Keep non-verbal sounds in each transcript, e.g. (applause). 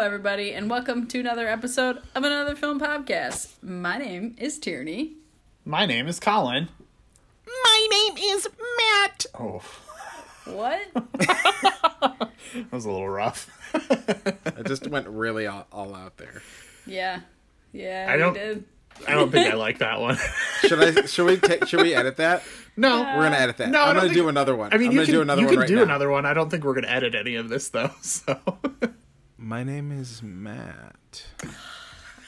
everybody, and welcome to another episode of another film podcast. My name is Tierney. My name is Colin. My name is Matt. Oh, What? (laughs) that was a little rough. I just went really all, all out there. yeah, yeah, I don't- did. I don't think I like that one. Should I? Should we? Ta- should we edit that? No, We're gonna edit that. No, I I'm gonna think- do another one. I mean, I'm you gonna can do another you one can right do now. another one. I don't think we're gonna edit any of this though. (laughs) So My name is Matt.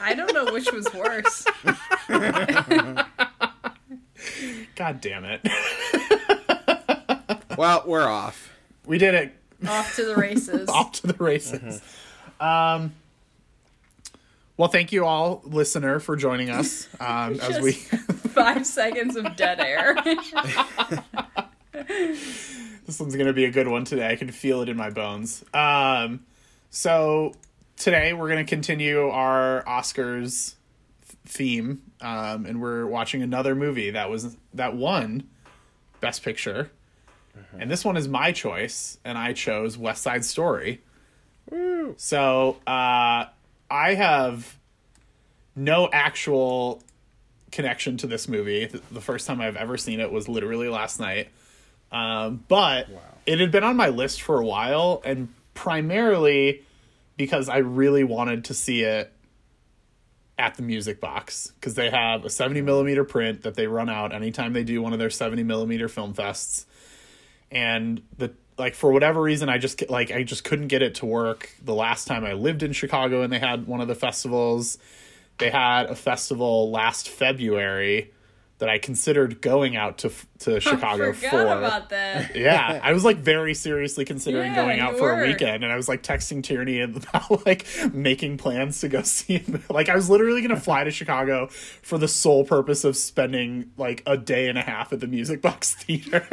I don't know which was worse. (laughs) God damn it, (laughs) Well, we're off. we did it. Off to the races. (laughs) Off to the races. Um. Well, thank you all, listener, for joining us. Um, as we Five seconds of dead air. this one's gonna be a good one today. I can feel it in my bones. Um, so today we're gonna continue our Oscars theme, um, and we're watching another movie that was that won Best Picture, and this one is my choice, and I chose West Side Story. So uh, I have no actual connection to this movie. The first time I've ever seen it was literally last night. Um, but it had been on my list for a while, and primarily because I really wanted to see it at the Music Box because they have a 70 millimeter print that they run out anytime they do one of their 70 millimeter film fests, and the like for whatever reason I just like I just couldn't get it to work the last time I lived in Chicago and they had one of the festivals. They had a festival last February that I considered going out to to (laughs) Chicago Forgot for. about that. Yeah, (laughs) I was like very seriously considering Yeah, going out for were. a weekend, and I was like texting Tierney (laughs) about like making plans to go see him. Like I was literally gonna fly to Chicago for the sole purpose of spending like a day and a half at the Music Box Theater.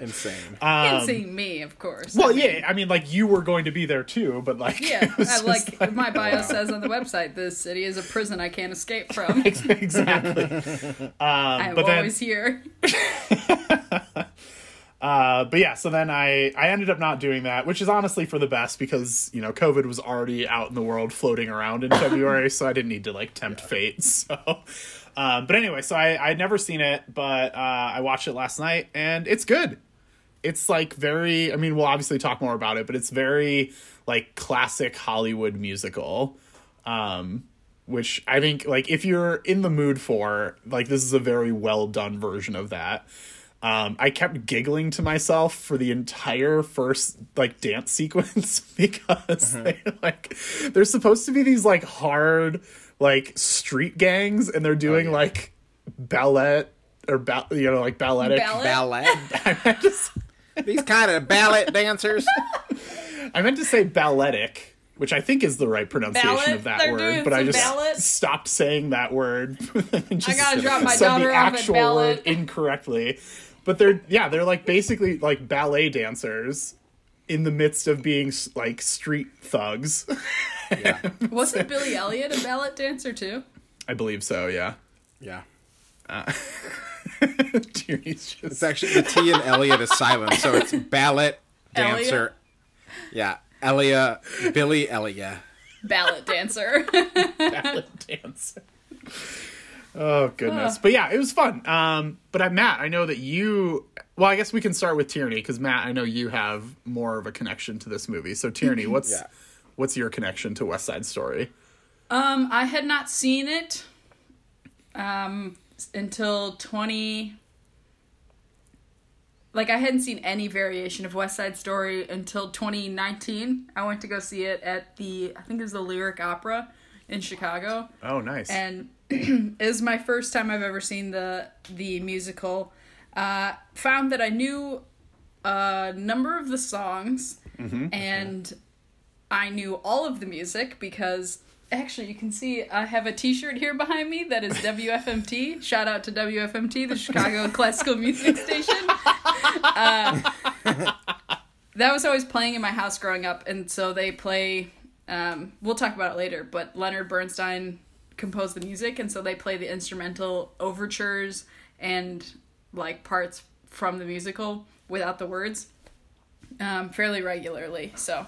Insane. and seeing me, of course. well, yeah, I mean, like you were going to be there too, but like Yeah, (laughs) I, just, like my bio (laughs) says on the website, this city is a prison I can't escape from. (laughs) exactly. Um, I'm but then always here. Uh, but yeah, so then I I ended up not doing that, which is honestly for the best because you know COVID was already out in the world floating around in February, so I didn't need to like tempt fate. So, um, but anyway, so I I'd never seen it, but uh, I watched it last night and it's good. It's like very. I mean, we'll obviously talk more about it, but it's very like classic Hollywood musical. Um, which I think like if you're in the mood for like this is a very well done version of that. Um, I kept giggling to myself for the entire first like dance (laughs) sequence because they (laughs) like they're supposed to be these like hard like street gangs and they're doing like ballet or ba- you know like balletic Ballet? Ballet. (laughs) I meant to s- These kind of ballet dancers. (laughs) I meant to say balletic which I think is the right pronunciation Ballad? of that They're word but I some just ballad? stopped saying that word and (laughs) just gotta drop my said daughter the off at actual ballad. word (laughs) incorrectly but they're yeah they're like basically like ballet dancers in the midst of being s- like street thugs Yeah. Wasn't Billy Elliot a ballet dancer too? i believe so yeah Yeah. Uh, (laughs) Tierney's just It's actually the T in Elliot is silent, so it's (laughs) ballet dancer. Elliot? Yeah. Elia, Billy Elia. Ballet dancer. (laughs) ballet dancer oh goodness but yeah it was fun um but uh, matt i know that you well i guess we can start with tierney because matt i know you have more of a connection to this movie so tierney what's Yeah. what's your connection to west side story um, I had not seen it um until twenty. Like I hadn't seen any variation of West Side Story until 2019. I went to go see it at the I think it was the Lyric Opera in Chicago. oh nice and (clears throat) it was my first time I've ever seen the the musical. Uh, found that I knew a number of the songs, and I knew all of the music because actually you can see I have a T-shirt here behind me that is WFMT. Shout out to WFMT, the Chicago (laughs) Classical Music Station. Uh, that was always playing in my house growing up, and so they play. Um, we'll talk about it later, but Leonard Bernstein composed the music, and so they play the instrumental overtures and like parts from the musical without the words um, fairly regularly. So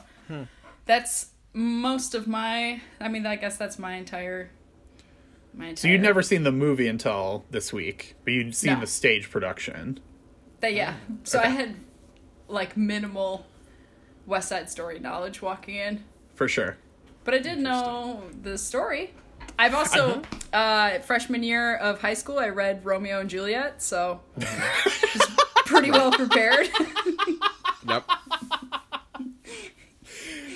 that's most of my. I mean, I guess that's my entire. My entire. So you'd never seen the movie until this week, but you'd seen No. the stage production. That, yeah. So I had like minimal West Side Story knowledge walking in, For sure. but I did know the story. I've also uh, freshman year of high school, I read Romeo and Juliet, so (laughs) pretty well prepared. Yep. (laughs)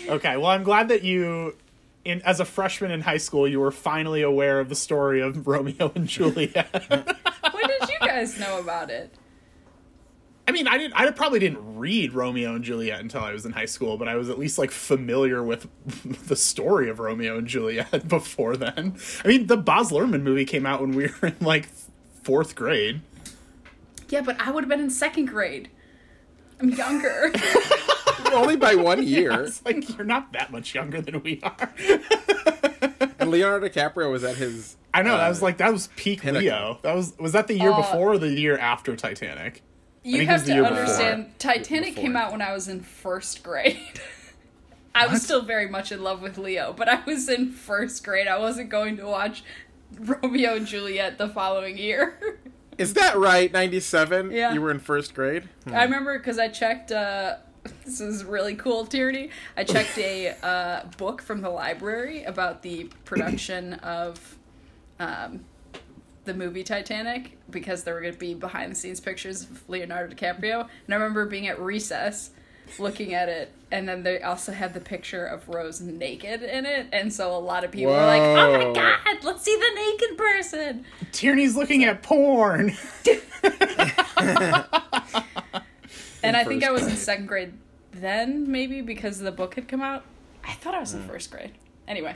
Okay, well, I'm glad that you, in as a freshman in high school, you were finally aware of the story of (laughs) Romeo and Juliet. when did you guys know about it? I mean, I didn't. I probably didn't read Romeo and Juliet until I was in high school, but I was at least like familiar with (laughs) the story of Romeo and Juliet (laughs) before then. I mean, the Baz Luhrmann movie came out when we were in like fourth grade. Yeah, but I would have been in second grade. I'm younger. (laughs) (laughs) Only by one year. It's like you're not that much younger than we are. (laughs) And Leonardo DiCaprio was at his. I know that uh, was like that was peak Pinnacle. Leo. That was was that the year Uh, before or the year after Titanic? You think it was have to year before. understand, Titanic Before. came out when I was in first grade. I was still very much in love with Leo, but I was in first grade. I wasn't going to watch Romeo and Juliet the following year. Is that right? 97? Yeah. You were in first grade? I remember because I checked. Uh, (laughs) this is really cool, Tierney. I checked a (laughs) uh, book from the library about the production of um, the movie Titanic because there were going to be behind the scenes pictures of Leonardo DiCaprio. And I remember being at recess looking at it, and then they also had the picture of Rose naked in it. And so a lot of people were like, oh my god, let's see the naked person. Tierney's looking at porn. (laughs) And I think I was in second grade then, maybe because the book had come out. I thought I was Hmm. in first grade. Anyway,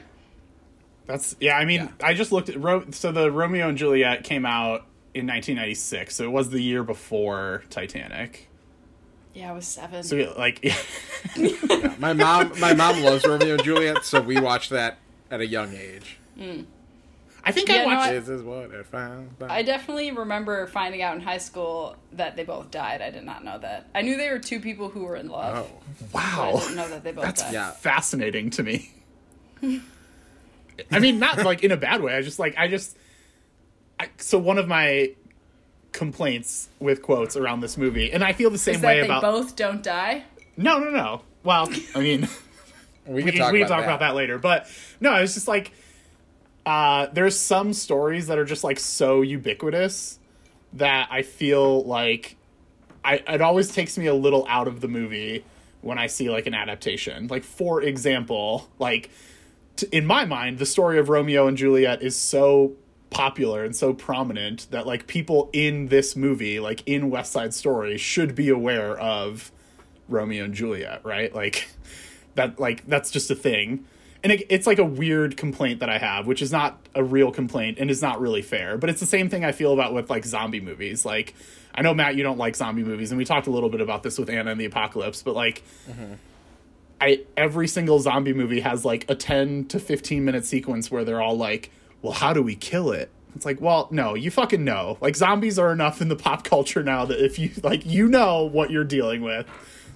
That's yeah. I mean, Yeah. I just looked at Ro- so the Romeo and Juliet came out in 1996, so it was the year before Titanic. Yeah, I was seven. So yeah, like, (laughs) Yeah. My mom, my mom loves Romeo and Juliet, so we watched that at a young age. Mm. I think Yeah, I no, watched. I- This is what I found. I definitely remember finding out in high school that they both died. I did not know that. I knew they were two people who were in love. Oh. but I wow, didn't know that they both that's died. Yeah. fascinating to me. (laughs) I mean, not like in a bad way. I just like I just. I, so one of my complaints with quotes around this movie, and I feel the same Is that way they about. both don't die? No, no, no. Well, (laughs) I mean. We we can can, talk, we can about, talk that. about that later. But no, it's just like uh, there's some stories that are just like so ubiquitous that I feel like I it always takes me a little out of the movie when I see like an adaptation. Like for example, like t- in my mind, the story of Romeo and Juliet is so popular and so prominent that like people in this movie, like in West Side Story, should be aware of Romeo and Juliet, right? Like (laughs) that like that's just a thing. And it, it's like a weird complaint that I have, which is not a real complaint and is not really fair. But it's the same thing I feel about with like zombie movies. Like I know Matt, you don't like zombie movies, and we talked a little bit about this with Anna and the Apocalypse. But like, I every single zombie movie has like a ten to fifteen minute sequence where they're all like, "Well, how do we kill it?" It's like, well, no, you fucking know. Like zombies are enough in the pop culture now that if you like, you know what you're dealing with.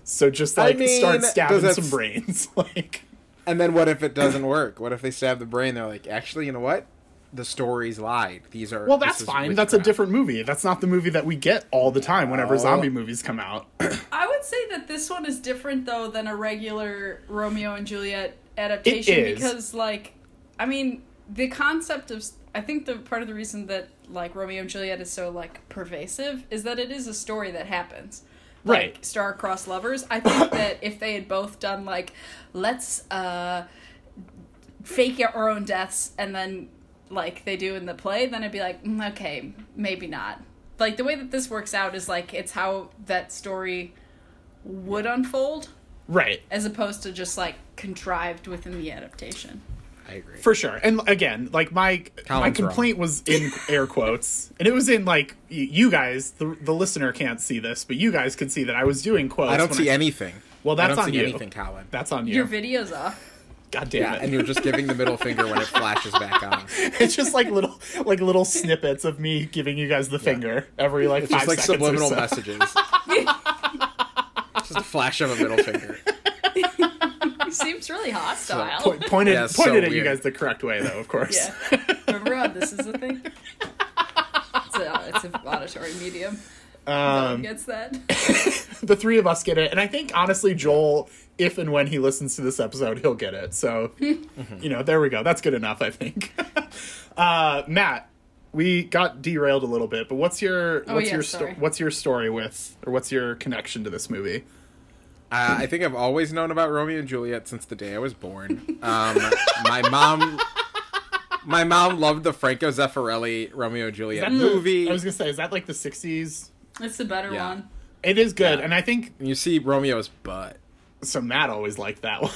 So just I like mean, start stabbing some brains. (laughs) like, And then what if it doesn't work? What if they stab the brain? They're like, actually, you know what? The stories lied. These are well, that's is fine. That's a different movie. That's not the movie that we get all the time whenever No. zombie movies come out. (clears throat) I would say that this one is different though than a regular Romeo and Juliet adaptation is. because like I mean the concept of I think the part of the reason that like Romeo and Juliet is so like pervasive is that it is a story that happens. Right. Star-crossed lovers. I think (coughs) that if they had both done like let's uh fake our own deaths and then like they do in the play, then I'd be like, mm, okay, maybe not. Like the way that this works out is like it's how that story would unfold right. as opposed to just like contrived within the adaptation. I agree. For sure. And again, like my my Colin's wrong. complaint was in (laughs) air quotes, and it was in like you guys, the the listener can't see this, but you guys could see that I was doing quotes. I don't when see anything. Well, I that's don't on see you. anything, Colin. That's on you. Your video's off. God damn Yeah, it! and you're just giving the middle finger when it (laughs) flashes back on. it's just like little like little snippets of me giving you guys the finger every like It's five just like seconds subliminal or so. messages. just a flash of a middle finger. (laughs) You seems really hostile. Po- pointed Yeah, so pointed at you guys the correct way, though. Of course. yeah. (laughs) Remember how this is a thing? It's a, it's an auditory medium. no one Um, gets that. (laughs) the three of us get it, and I think honestly, Joel, if and when he listens to this episode, he'll get it. So, (laughs) you know, there we go. That's good enough, I think. uh, Matt, we got derailed a little bit, but what's your Oh, what's yeah, your sto- what's your story with, or what's your connection to this movie? Uh, I think I've always known about Romeo and Juliet since the day I was born. Um, my mom, my mom loved the Franco Zeffirelli Romeo and Juliet that the- movie. I was gonna say, is that like the '60s? It's the better Yeah. one. It is good, Yeah. and I think you see Romeo's butt. so. Matt always liked that one.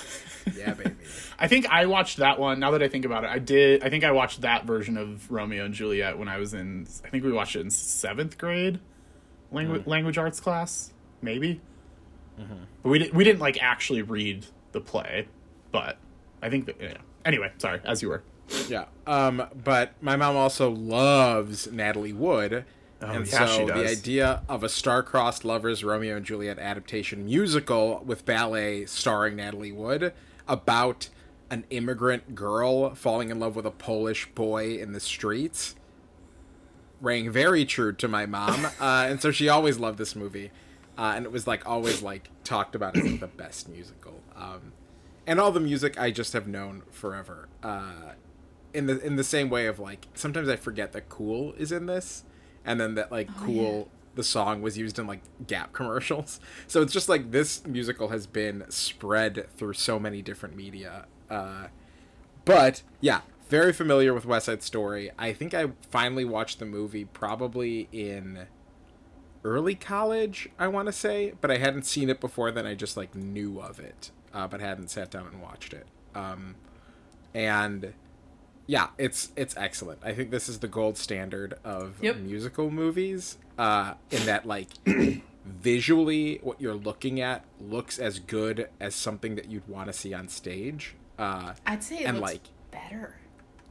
Yeah, baby. (laughs) I think I watched that one. Now that I think about it, I did. I think I watched that version of Romeo and Juliet when I was in. I think we watched it in seventh grade, language language arts class, maybe. But we didn't. We didn't like actually read the play, but I think that. Yeah. Anyway, sorry. As you were. Yeah. Um, but my mom also loves Natalie Wood. and yeah, so the idea of a star-crossed lovers Romeo and Juliet adaptation musical with ballet starring Natalie Wood about an immigrant girl falling in love with a Polish boy in the streets rang very true to my mom. (laughs) Uh, and so she always loved this movie. Uh, and it was like always like talked about as like the best musical. Um, and all the music I just have known forever. Uh, in the in the same way of like sometimes I forget that Cool is in this, and then that like Cool the song was used in like Gap commercials. (laughs) So it's just like this musical has been spread through so many different media. Uh, but yeah, very familiar with West Side Story. I think I finally watched the movie probably in early college, I want to say, but I hadn't seen it before then. I just like knew of it, uh, but hadn't sat down and watched it. Um, and yeah, it's it's excellent. I think this is the gold standard of Yep. musical movies. Uh, in that like (clears throat) visually, what you're looking at looks as good as something that you'd want to see on stage. Uh, I'd say it And, looks like- better.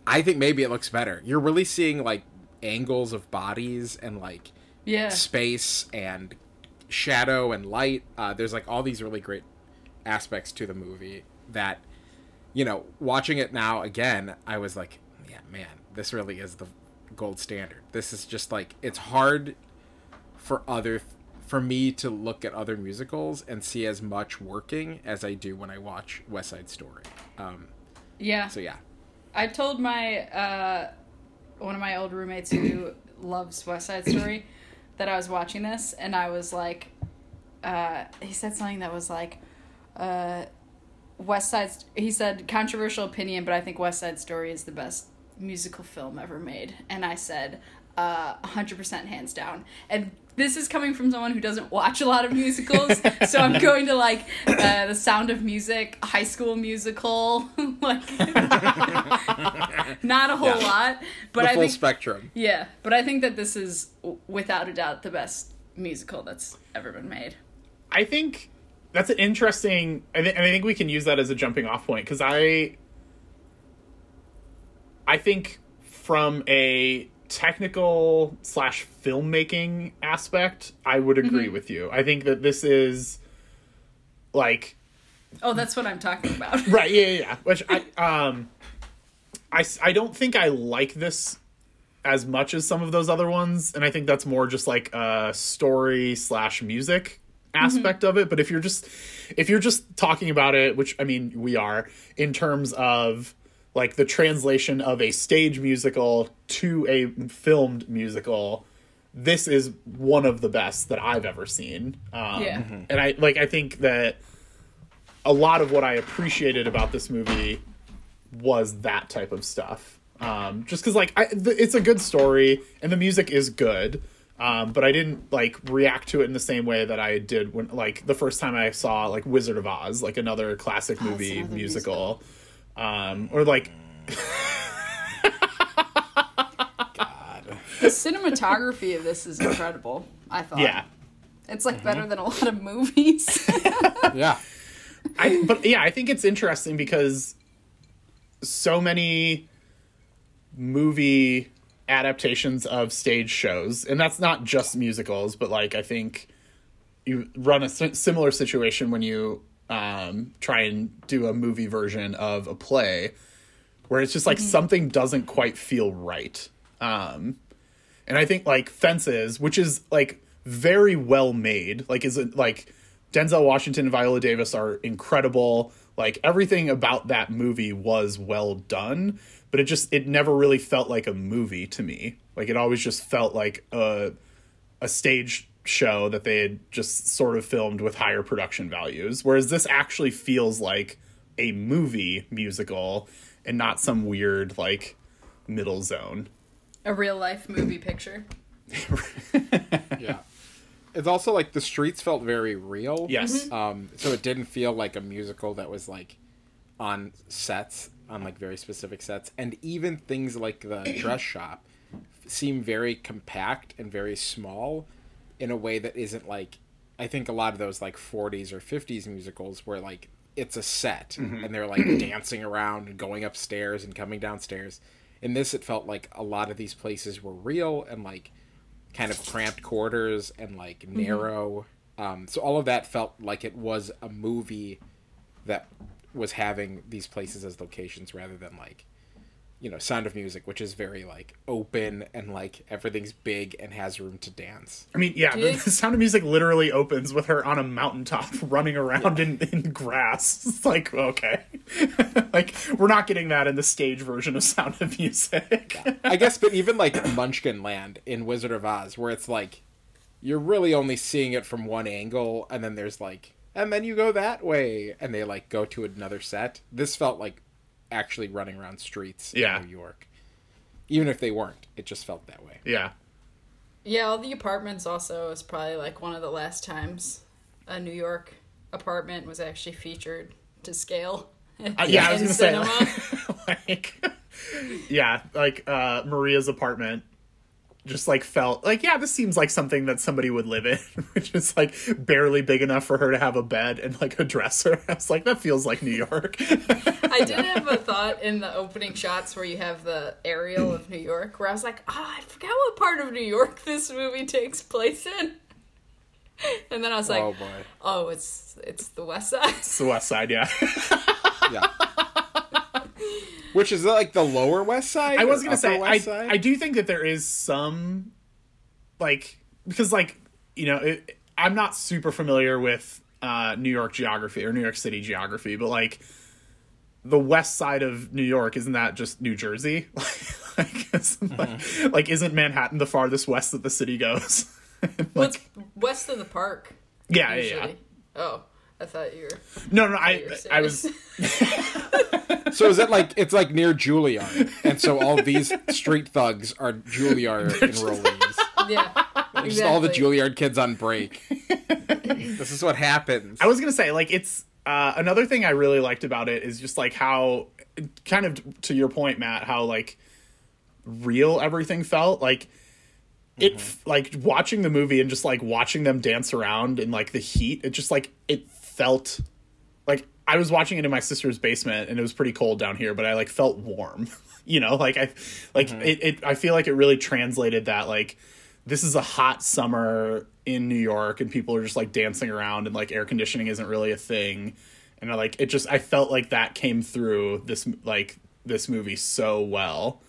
I think maybe it looks better. You're really seeing like angles of bodies and like Yeah. space and shadow and light. Uh, there's like all these really great aspects to the movie that, you know, watching it now again, I was like, yeah, man, this really is the gold standard. This is just like it's hard for other for me to look at other musicals and see as much working as I do when I watch West Side Story. Um, Yeah. so yeah, I told my uh, one of my old roommates who loves West Side Story that I was watching this, and I was like, uh, he said something that was like, uh, West Side. He said controversial opinion, but I think West Side Story is the best musical film ever made, and I said, uh, hundred percent, hands down, and. This is coming from someone who doesn't watch a lot of musicals, so I'm (laughs) going to like uh, The Sound of Music, High School Musical, (laughs) like not a whole Yeah. lot, but the I full think spectrum. yeah, but I think that this is w- without a doubt the best musical that's ever been made. I think that's an interesting. I think, and I think we can use that as a jumping off point because I, I think from a technical slash filmmaking aspect, I would agree mm-hmm. with you. I think that this is like Oh, that's what I'm talking about. (laughs) right, yeah, yeah, yeah. Which I (laughs) um, I I don't think I like this as much as some of those other ones, and I think that's more just like a story slash music mm-hmm. aspect of it. But if you're just if you're just talking about it, which I mean we are, in terms of like the translation of a stage musical to a filmed musical, this is one of the best that I've ever seen. Um, Yeah. and I like I think that a lot of what I appreciated about this movie was that type of stuff. Um, just because like I, th- it's a good story and the music is good, um, but I didn't like react to it in the same way that I did when like the first time I saw like Wizard of Oz, like another classic movie another musical, um, or like the cinematography of this is incredible. I thought. yeah. It's like better than a lot of movies. (laughs) Yeah. I but yeah, I think it's interesting because so many movie adaptations of stage shows, and that's not just musicals, but like I think you run a similar situation when you um, try and do a movie version of a play where it's just like something doesn't quite feel right. Um, and I think like Fences, which is like very well made, like is it like Denzel Washington and Viola Davis are incredible. Like everything about that movie was well done, but it just it never really felt like a movie to me. Like it always just felt like a a stage show that they had just sort of filmed with higher production values. Whereas this actually feels like a movie musical and not some weird like middle zone. A real life movie picture. (laughs) yeah. It's also like the streets felt very real. Yes. Um, so it didn't feel like a musical that was like on sets, on like very specific sets, and even things like the dress shop seem very compact and very small in a way that isn't like I think a lot of those like 40s or 50s musicals where like it's a set and they're like (clears throat) dancing around and going upstairs and coming downstairs. In this, it felt like a lot of these places were real and like kind of cramped quarters and like narrow. Um, so all of that felt like it was a movie that was having these places as locations rather than like you know sound of music which is very like open and like everything's big and has room to dance I mean, yeah, the, the (laughs) Sound of Music literally opens with her on a mountaintop (laughs) running around in, in grass. (laughs) It's like, okay. like, we're not getting that in the stage version of Sound of Music. i guess but even like (coughs) munchkin land in wizard of oz where it's like you're really only seeing it from one angle and then there's like and then you go that way and they like go to another set this felt like actually running around streets Yeah. in new york even if they weren't it just felt that way yeah. Yeah, all the apartments also is probably like one of the last times a New York apartment was actually featured to scale. Uh, yeah, I (laughs) was going to say, (laughs) like, like, (laughs) yeah, like uh, Maria's apartment just like felt like, yeah, this seems like something that somebody would live in, (laughs) which is like barely big enough for her to have a bed and like a dresser. (laughs) I was like, that feels like New York. (laughs) I did have a thought in the opening shots where you have the aerial of New York, where I was like, oh, I forgot what part of New York this movie takes place in. And then I was like, oh boy. oh, it's it's the West Side. it's the West Side, yeah. yeah which is like the lower west side I was gonna say I, west side? I do think that there is some like because like you know it, I'm not super familiar with uh, New York geography or New York City geography, but like the west side of New York isn't that just New Jersey? (laughs) like, isn't, like, like isn't Manhattan the farthest west that the city goes? (laughs) Like, it's west of the park. yeah, yeah, Usually. yeah. Oh, I thought you were. No, no, you I I was. (laughs) So is it like it's like near Juilliard, and so all these street thugs are Juilliard enrollees. yeah, Just all the. Juilliard kids on break. (laughs) this is what happens. I was gonna say like it's uh, another thing I really liked about it is just like how kind of to your point, Matt, how like real everything felt like it f like watching the movie and just like watching them dance around in like the heat it just like it felt like i was watching it in my sister's basement and it was pretty cold down here but i like felt warm (laughs) you know? Like i like it, it i feel like it really translated that like this is a hot summer in new york and people are just like dancing around and like air conditioning isn't really a thing. And I, like it just i felt like that came through this like this movie so well.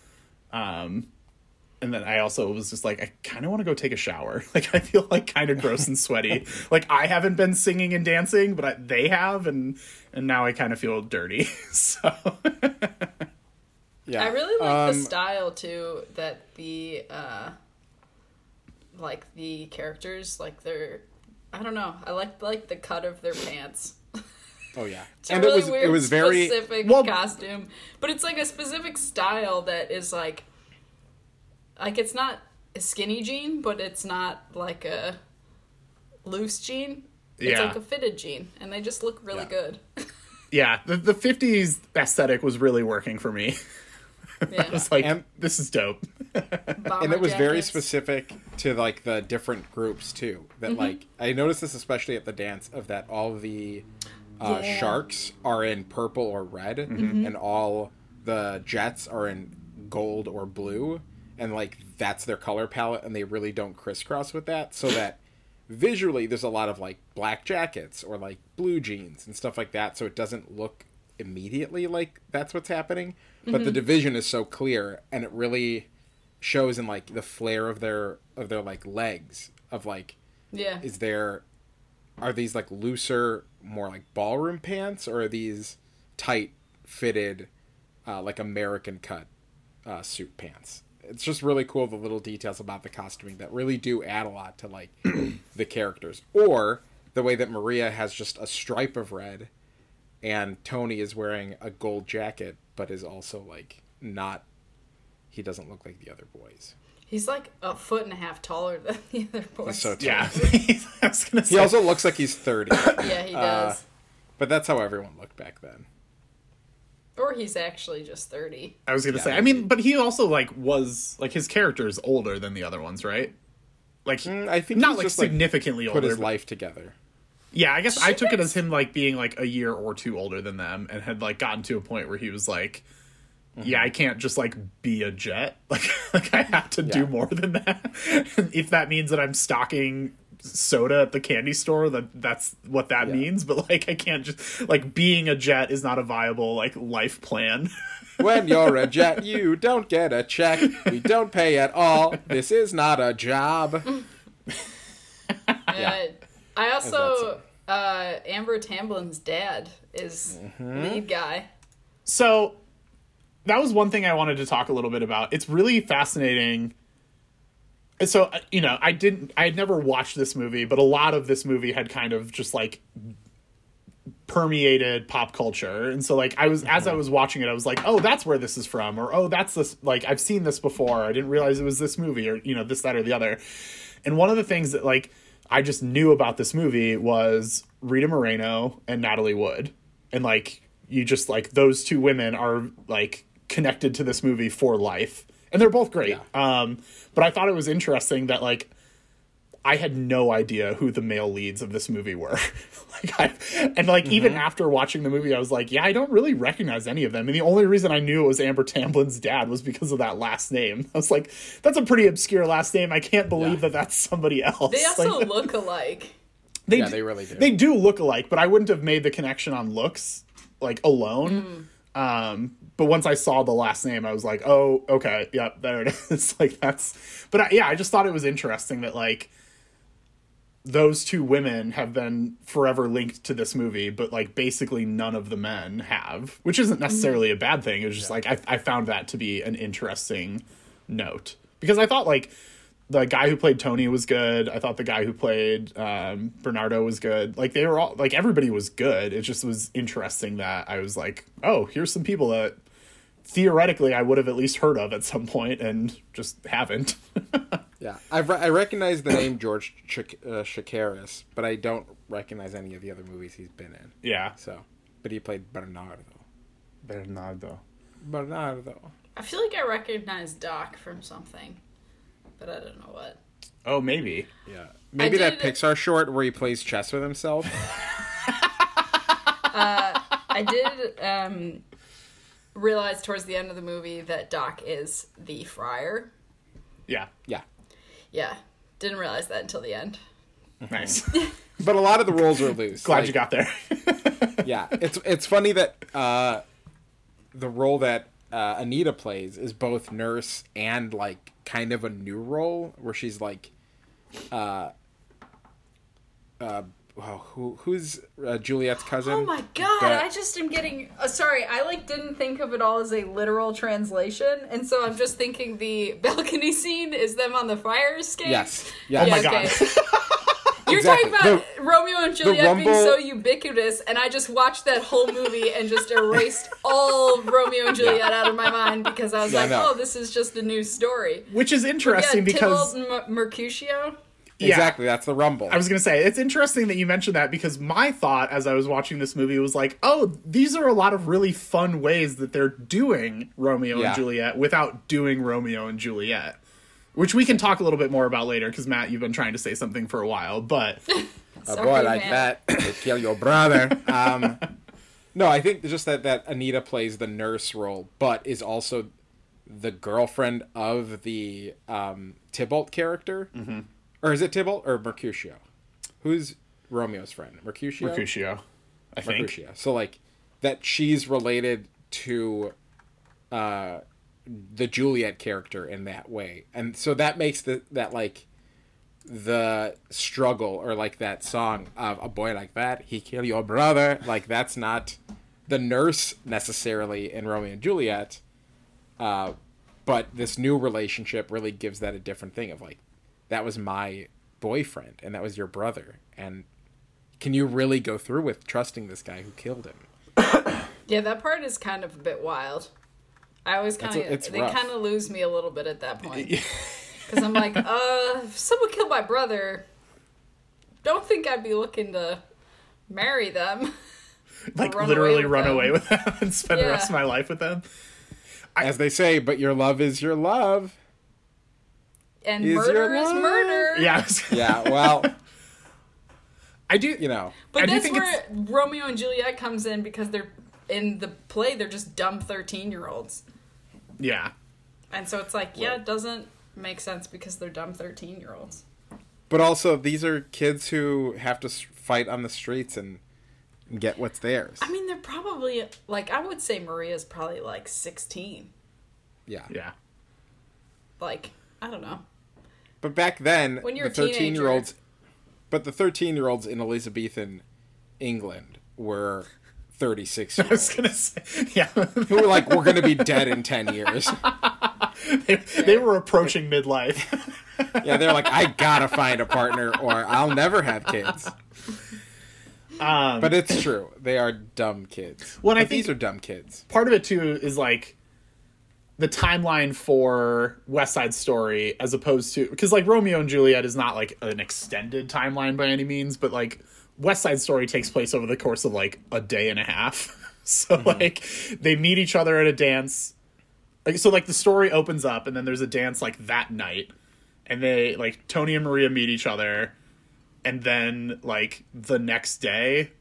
Um and then I also was just like, I kind of want to go take a shower. (laughs) Like, I feel like kind of gross and sweaty. (laughs) like, I haven't been singing and dancing, but I, they have, and and now I kind of feel dirty. (laughs) so, yeah, I really like Um, the style too that the uh like the characters like they're I don't know. I like like the cut of their pants. Oh yeah, It's a and really it was weird it was very specific Well- costume, but it's like a specific style that is like like it's not a skinny jean, but it's not like a loose jean. It's Yeah. like a fitted jean, and they just look really Yeah. good. (laughs) yeah, the the '50s aesthetic was really working for me. (laughs) Yeah, It's like And- this is dope. And it was very specific to like the different groups too. That Mm-hmm. like I noticed this especially at the dance of that all the uh, Yeah. sharks are in purple or red, Mm-hmm. and all the jets are in gold or blue, and like that's their color palette, and they really don't crisscross with that, so that visually there's a lot of like black jackets or like blue jeans and stuff like that so it doesn't look immediately like that's what's happening but the division is so clear and it really shows in like the flare of their of their like legs of like Yeah. is there are these like looser more like ballroom pants or are these tight fitted uh, like american cut uh, suit pants it's just really cool the little details about the costuming that really do add a lot to like (clears throat) the characters or the way that maria has just a stripe of red and tony is wearing a gold jacket but is also like not he doesn't look like the other boys He's like a foot and a half taller than (laughs) the other boys. He's so tall. Yeah, (laughs) I was gonna say. he also looks like he's 30 yeah, he Uh, does. but that's how everyone looked back then or he's actually just 30. I was gonna Yeah, say. I mean, but he also like was like his character is older than the other ones, right? Like Mm, I think not he's like just, like, significantly put older. his but- life together Yeah, I guess I took it as him like being like a year or two older than them, and had like gotten to a point where he was like, Mm-hmm. "Yeah, I can't just like be a jet. (laughs) Like, like I have to do more than that. (laughs) if that means that I'm stocking soda at the candy store, that that's what that Yeah. means. But like, I can't just like being a jet is not a viable like life plan. (laughs) when you're a jet you don't get a check we don't pay at all this is not a job (laughs) Uh, I also uh, Amber Tamblyn's dad is Mm-hmm. lead guy. So that was one thing I wanted to talk a little bit about. It's really fascinating. So uh, you know, I didn't, I had never watched this movie, but a lot of this movie had kind of just like permeated pop culture, and so like I was as I was watching it, I was like, oh, that's where this is from, or oh, that's this. Like I've seen this before. I didn't realize it was this movie, or you know, this, that, or the other. And one of the things that like I just knew about this movie was Rita Moreno and Natalie Wood. And like you just like those two women are like connected to this movie for life. And they're both great. Um but I thought it was interesting that like I had no idea who the male leads of this movie were. (laughs) like I and like even after watching the movie I was like, yeah, I don't really recognize any of them. And the only reason I knew it was Amber Tamblyn's dad was because of that last name. (laughs) I was like, that's a pretty obscure last name. I can't believe Yeah. that that's somebody else. They also (laughs) Like, look alike. they Yeah, d- they really do. They do look alike, but I wouldn't have made the connection on looks like alone. Um, but once I saw the last name, I was like, oh, okay, yep, there it (laughs) is. like that's. But I, yeah, I just thought it was interesting that like those two women have been forever linked to this movie, but like basically none of the men have, which isn't necessarily a bad thing. It was just like I, I found that to be an interesting note because I thought like the guy who played Tony was good. I thought the guy who played um, Bernardo was good. Like they were all like everybody was good. It just was interesting that I was like, oh, here's some people that theoretically I would have at least heard of at some point and just haven't. (laughs) Yeah, I, re- I recognize the name George Ch- uh, Chakiris, but I don't recognize any of the other movies he's been in. yeah, So, but he played Bernardo. Bernardo. Bernardo. I feel like I recognize Doc from something, but I don't know what. Oh, maybe. Yeah, maybe that did- Pixar short where he plays chess with himself. (laughs) I did um, realize towards the end of the movie that Doc is the friar. Yeah, yeah, Yeah, didn't realize that until the end. nice. (laughs) but a lot of the roles are loose. Glad Like, you got there. (laughs) yeah, it's it's funny that uh, the role that uh, Anita plays is both nurse and like kind of a new role where she's like, uh, uh, wow, who who's uh, Juliet's cousin? Oh my god, But- I just am getting uh, sorry, I like didn't think of it all as a literal translation, and so I'm just thinking the (laughs) balcony scene is them on the fire escape. Yes. Yes. Oh my God. (laughs) You're Exactly. talking about Romeo and Juliet being so ubiquitous, and I just watched that whole movie and just (laughs) erased all Romeo and Juliet out of my mind because I was Yeah, like, know. oh, this is just a new story. Which is interesting yeah, because Tybalt and Mercutio. Yeah, Exactly, that's the Rumble. I was gonna say it's interesting that you mentioned that because my thought as I was watching this movie was like, oh, these are a lot of really fun ways that they're doing Romeo Yeah. and Juliet without doing Romeo and Juliet, which we can talk a little bit more about later because Matt, you've been trying to say something for a while, but (laughs) a Sorry, boy like man. that they kill your brother. Um, no, I think just that that Anita plays the nurse role, but is also the girlfriend of the um, Tybalt character, mm-hmm. Or is it Tybalt or Mercutio? who's Romeo's friend? Mercutio. Mercutio, I think. Mercutio. So like that she's related to uh the Juliet character in that way. And so that makes the that like the struggle or like that song of a boy like that, he kill your brother, like that's not the nurse necessarily in Romeo and Juliet. Uh but this new relationship really gives that a different thing of like that was my boyfriend and that was your brother and can you really go through with trusting this guy who killed him (coughs) Yeah, that part is kind of a bit wild. I always kind of they rough. kind of lose me a little bit at that (laughs) point because I'm like, (laughs) uh, if someone killed my brother, don't think I'd be looking to marry them. (laughs) Like run literally away run them. away with them and spend the rest of my life with them. as they say but your love is your love And Is murder is murder. Yeah, I was- (laughs) yeah well I do. you know I But do that's think where Romeo and Juliet comes in because they're in the play they're just dumb thirteen year olds, Yeah, and so it's like yeah, it doesn't make sense because they're dumb thirteen year olds. but also these are kids who have to s- fight on the streets and get what's theirs I mean, they're probably like I would say Maria's probably like sixteen. yeah yeah. Like I don't know. But back then When you're the a 13 year olds but the 13 year olds in elizabethan england were 36 I years was gonna say, (laughs) yeah. who were like we're gonna be dead in 10 years. (laughs) They, they were approaching midlife. (laughs) yeah they're like i gotta find a partner or i'll never have kids. Um, but it's true. They are dumb kids. Well, and I think these are dumb kids. part of it too is like the timeline for West Side Story as opposed to because like Romeo and Juliet is not like an extended timeline by any means, but like West Side Story takes place over the course of like a day and a half. (laughs) so mm-hmm. like they meet each other at a dance. Like so like the story opens up and then there's a dance like that night and they like Tony and Maria meet each other and then like the next day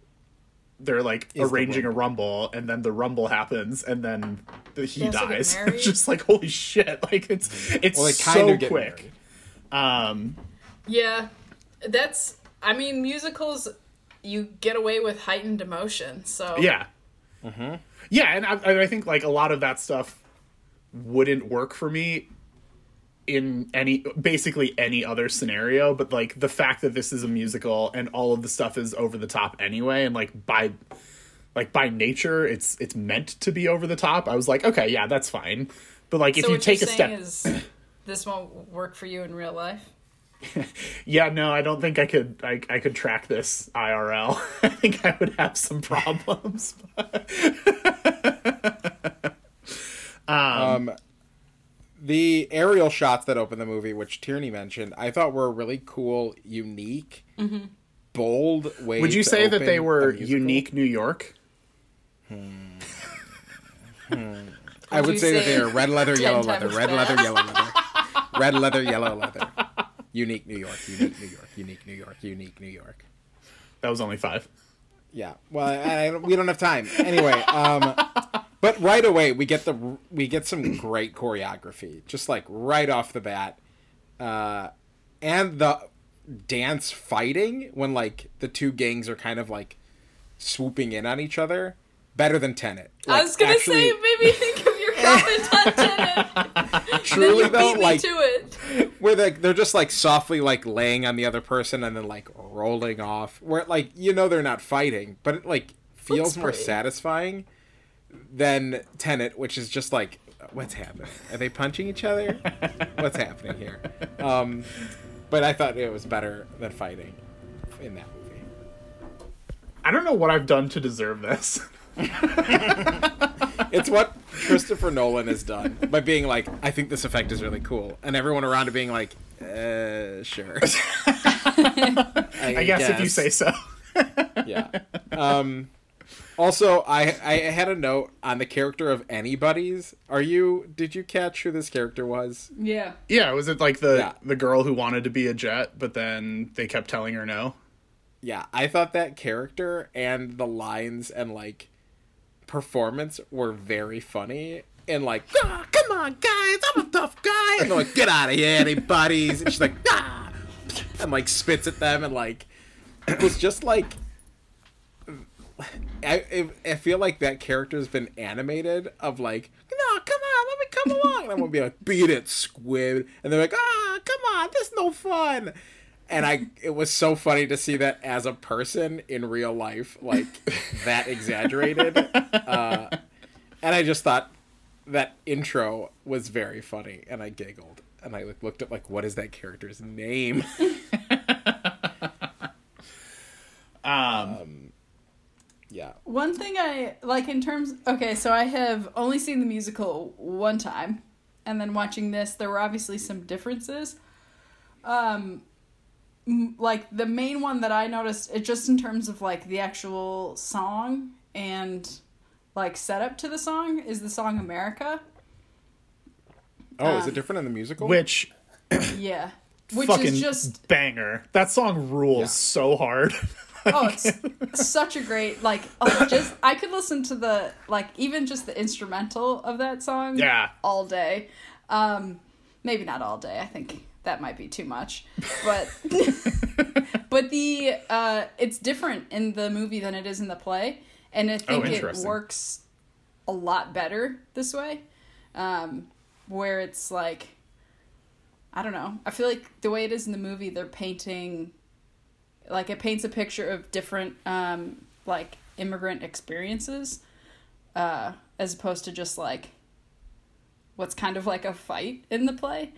they're like the arranging a rumble. rumble and then the rumble happens and then the, he They dies (laughs) married? it's just like holy shit like it's it's well they so kind of quick married. um Yeah, that's. I mean, musicals you get away with heightened emotion. So yeah yeah and I, and I think like a lot of that stuff wouldn't work for me in any basically any other scenario but like the fact that this is a musical and all of the stuff is over the top anyway and like by like by nature it's it's meant to be over the top i was like okay yeah that's fine but like if you what take a you're step is this won't work for you in real life. (laughs) yeah no i don't think i could i, I could track this irl (laughs) i think i would have some problems (laughs) um the aerial shots that open the movie which tierney mentioned i thought were a really cool unique bold way would you to say that they were musical. unique new york hmm. Hmm. I would you say, that they are red leather, (laughs) yellow leather, red leather, yellow leather, red leather, yellow leather. Unique New York, unique New York, unique New York, unique New York. that was only five Yeah. Well, I, I, we don't have time. Anyway, um, but right away we get the we get some great choreography, just like right off the bat, uh, and the dance fighting when like the two gangs are kind of like swooping in on each other. Better than Tenet. I was gonna actually- say, me think of your (laughs) comment on Tenet. truly though, beat me like to it. where they they're just like softly like laying on the other person and then like rolling off. Where like you know they're not fighting, but it like feels Looks more pretty. satisfying than Tenet, which is just like what's happening? Are they punching each other? (laughs) what's happening here? Um, but I thought it was better than fighting in that movie. i don't know what i've done to deserve this (laughs) It's what Christopher Nolan has done by being like, I think this effect is really cool, and everyone around it being like, uh, sure. (laughs) I, i guess, if you say so yeah. Um, also, I I had a note on the character of anybody's. Are you? Did you catch who this character was? Yeah. yeah was it like the Yeah. the girl who wanted to be a jet but then they kept telling her no Yeah, I thought that character and the lines and like performance were very funny. And like, ah, come on, guys, I'm a tough guy. And they're like, get out of here, anybody's. And she's like, ah, and like spits at them and like it was just like I, I feel like that character's been animated of like no come on let me come along. And I'm gonna be like beat it squid. And they're like ah come on this is no fun. And I it was so funny to see that as a person in real life like (laughs) that exaggerated. Uh, and I just thought that intro was very funny and I giggled. And I like looked at like what is that character's name? (laughs) Um, yeah One thing I like in terms okay, so I have only seen the musical one time and then watching this there were obviously some differences. Um like the main one that I noticed it just in terms of like the actual song and like setup to the song is the song America. oh is Um, it different in the musical which Yeah. (coughs) Which fucking is just banger. That song rules Yeah. so hard. (laughs) oh it's such a great like oh, (coughs) just I could listen to the like even just the instrumental of that song yeah. all day. Um, maybe not all day. I think that might be too much. But (laughs) but the uh, it's different in the movie than it is in the play, and I think it works a lot better this way. Um, where it's like I don't know. I feel like the way it is in the movie, they're painting like it paints a picture of different um, like immigrant experiences uh, as opposed to just like what's kind of like a fight in the play.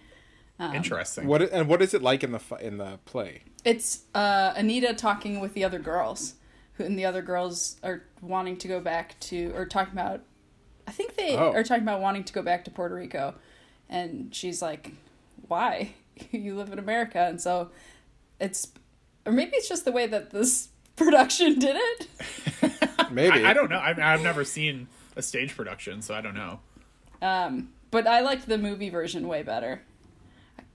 Um, Interesting. What and what is it like in the in the play? It's uh, Anita talking with the other girls, who and the other girls are wanting to go back to or talking about. I think they Oh. are talking about wanting to go back to Puerto Rico, and she's like, "Why? (laughs) you live in America." And so, it's or maybe it's just the way that this (laughs) production did it. (laughs) Maybe I, I don't know. I, I've never seen a stage production, so I don't know. Um, but I liked the movie version way better.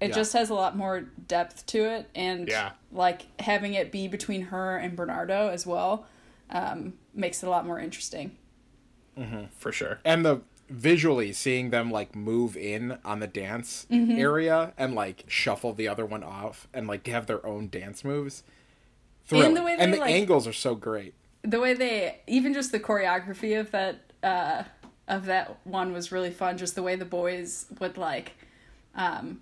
It Yeah. just has a lot more depth to it, and Yeah. like having it be between her and Bernardo as well um, makes it a lot more interesting. For sure. and the visually seeing them like move in on the dance Mm-hmm. area and like shuffle the other one off and like have their own dance moves. And the way they, and the like- angles are so great. The way they, even just the choreography of that uh, of that one was really fun. Just the way the boys would like, um,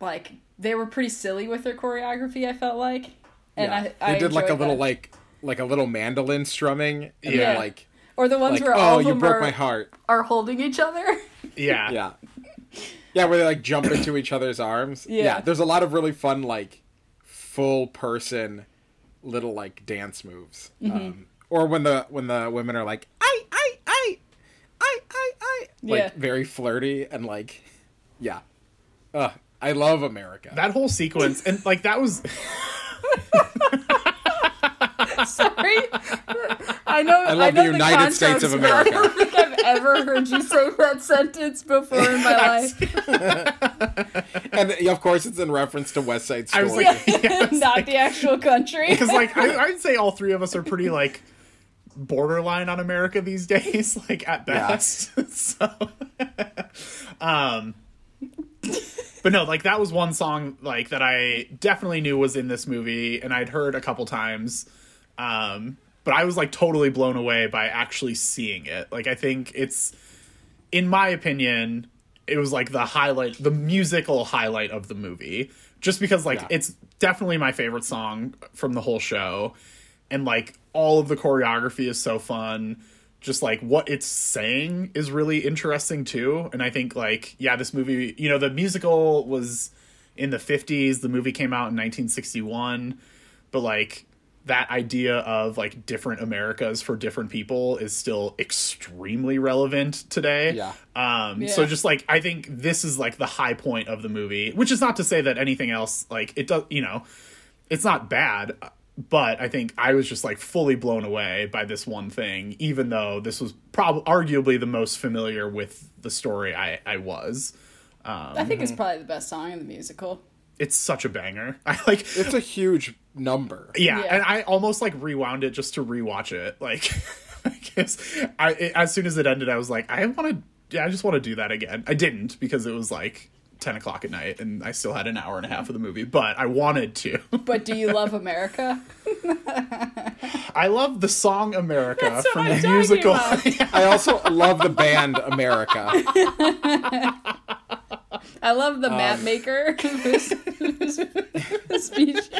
like they were pretty silly with their choreography. I felt like, and yeah. I, I they did like a little that. like like a little mandolin strumming and Yeah. then like or the ones like where all oh of you them broke are, my heart. are holding each other. (laughs) Yeah. Yeah. Yeah, where they like jump into each other's arms. Yeah. there's a lot of really fun like full person little like dance moves. Mm-hmm. Um, or when the when the women are like I I I I I I like Yeah. very flirty and like yeah. Uh, I love America. That whole sequence and like that was (laughs) (laughs) Sorry. I know. I, love know the United States of context, but I America. don't think I've ever heard you say that sentence before in my life. (laughs) and of course it's in reference to West Side I Story. was like- Yeah, it's (laughs) Not like- the actual country. (laughs) because like I, I'd say all three of us are pretty like borderline on America these days, like at Yeah. best. so, um, but no, like that was one song like that I definitely knew was in this movie, and I'd heard a couple times. Um, but I was like totally blown away by actually seeing it. Like I think it's, in my opinion, it was like the highlight, the musical highlight of the movie, just because like Yeah. it's definitely my favorite song from the whole show, and like all of the choreography is so fun. Just like what it's saying is really interesting too, and I think like yeah, this movie, you know, the musical was in the 50s, the movie came out in 1961, but like that idea of like different Americas for different people is still extremely relevant today. Yeah. Um so just like I think this is like the high point of the movie, which is not to say that anything else like it does, you know, it's not bad, but I think I was just like fully blown away by this one thing even though this was probably arguably the most familiar with the story I I was. I think it's probably the best song in the musical. It's such a banger. (laughs) I like It's a huge number. yeah, Yeah. and I almost like rewound it just to rewatch it. Like, (laughs) I guess I it, as soon as it ended, I was like, I want to. I just want to do that again. I didn't because it was like ten o'clock at night, and I still had an hour and a half of the movie. But I wanted to. (laughs) But do you love America? I love the song America That's what from I'm the musical. about. I also love the band America. (laughs) I love Um, the map maker. (laughs) Ves-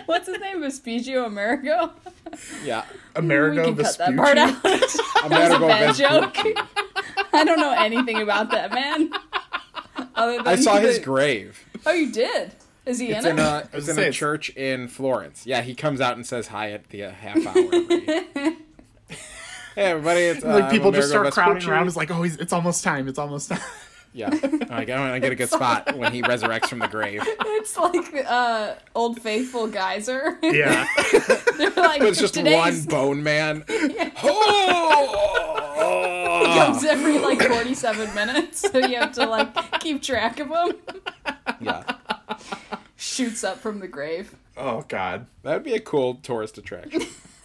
What's his name? Vespuccio Amerigo. Yeah. Amerigo we can cut that Vespucci. part out. a Amerigo bad joke. I don't know anything about that man. Other than I saw his the- grave. Oh, you did? Is he It's in in it? a it's in a church in Florence. Yeah, he comes out and says hi at the uh, half hour. (laughs) hey everybody, it's uh, Like people I'm just start Amerigo crowding around. It's like, oh, he's, it's almost time. It's almost time. Yeah, (laughs) like I want to get a good spot when he resurrects from the grave. (laughs) It's like uh, Old Faithful Geyser. yeah. (laughs) They're like, it's just today's one bone man. Oh! comes every like 47 minutes, so you have to like keep track of him. yeah, Shoots up from the grave. Oh God. that would be a cool tourist attraction.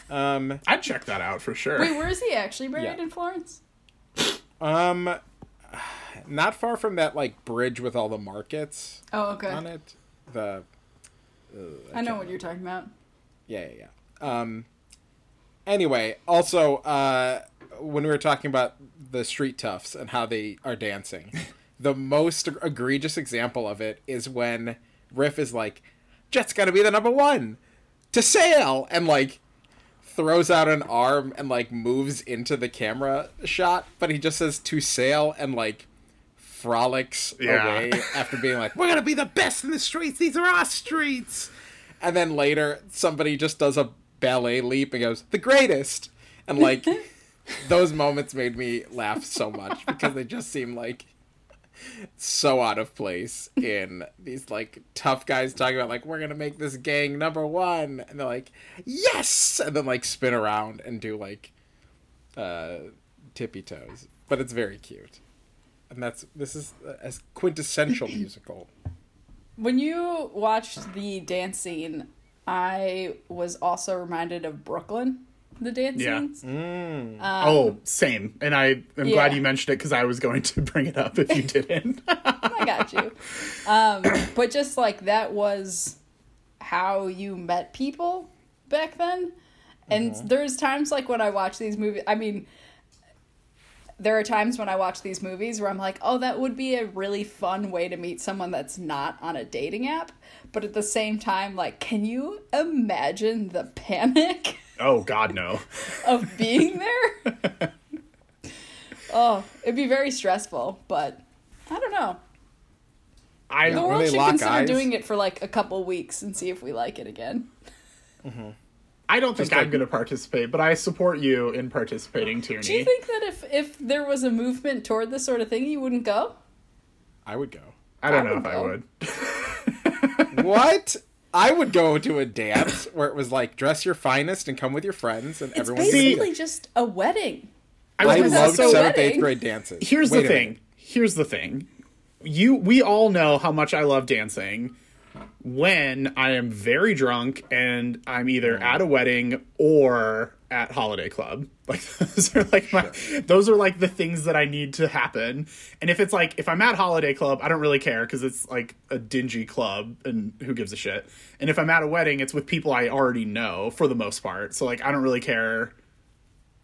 Um, I'd check that out for sure. Wait, where is he actually buried Yeah. in Florence? um, not far from that like bridge with all the markets Oh, okay. on it. The I know what you're talking about. Yeah, yeah, yeah. Um, anyway, also, uh, when we were talking about the street toughs and how they are dancing, (laughs) the most egregious example of it is when Riff is like, Jet's gotta be the number one to sail, and like throws out an arm and like moves into the camera shot, but he just says to sail and like frolics Yeah. away after being like, "We're gonna be the best in the streets. These are our streets." And then later, somebody just does a ballet leap and goes, "The greatest," and like (laughs) those moments made me laugh so much because they just seem like so out of place in these like tough guys talking about like we're gonna make this gang number one and they're like yes and then like spin around and do like uh tippy toes but it's very cute and that's this is a quintessential (clears throat) musical When you watched the dance scene, I was also reminded of Brooklyn, the dance Yeah. scenes. mm. oh, same. And I am glad you mentioned it because I was going to (laughs) bring it up if you didn't. (laughs) I got you. Um, but just like that was how you met people back then. And there's times like when I watch these movies, I mean, there are times when I watch these movies where I'm like, oh, that would be a really fun way to meet someone that's not on a dating app. But at the same time, like, can you imagine the panic (laughs) oh God, no. of being (laughs) there? oh, it'd be very stressful, but I don't know. I The world should consider eyes- doing it for like a couple weeks and see if we like it again. Mm-hmm. I don't think Just I'm going to participate, but I support you in participating, Tierney. Do you think that if if there was a movement toward this sort of thing, you wouldn't go? i would go I don't I know would if I would. (laughs) what i would go to a dance where it was like dress your finest and come with your friends and It's everyone basically just a wedding. I, i was That's love so seventh wedding. eighth grade dances Here's Wait the thing. minute. Here's the thing. You we all know how much I love dancing when I am very drunk and I'm either Mm. at a wedding or at holiday club. (laughs) Like those are like my those are like the things that I need to happen. And if it's like if I'm at holiday club, I don't really care cuz it's like a dingy club and who gives a shit. And if I'm at a wedding, it's with people I already know for the most part. So like I don't really care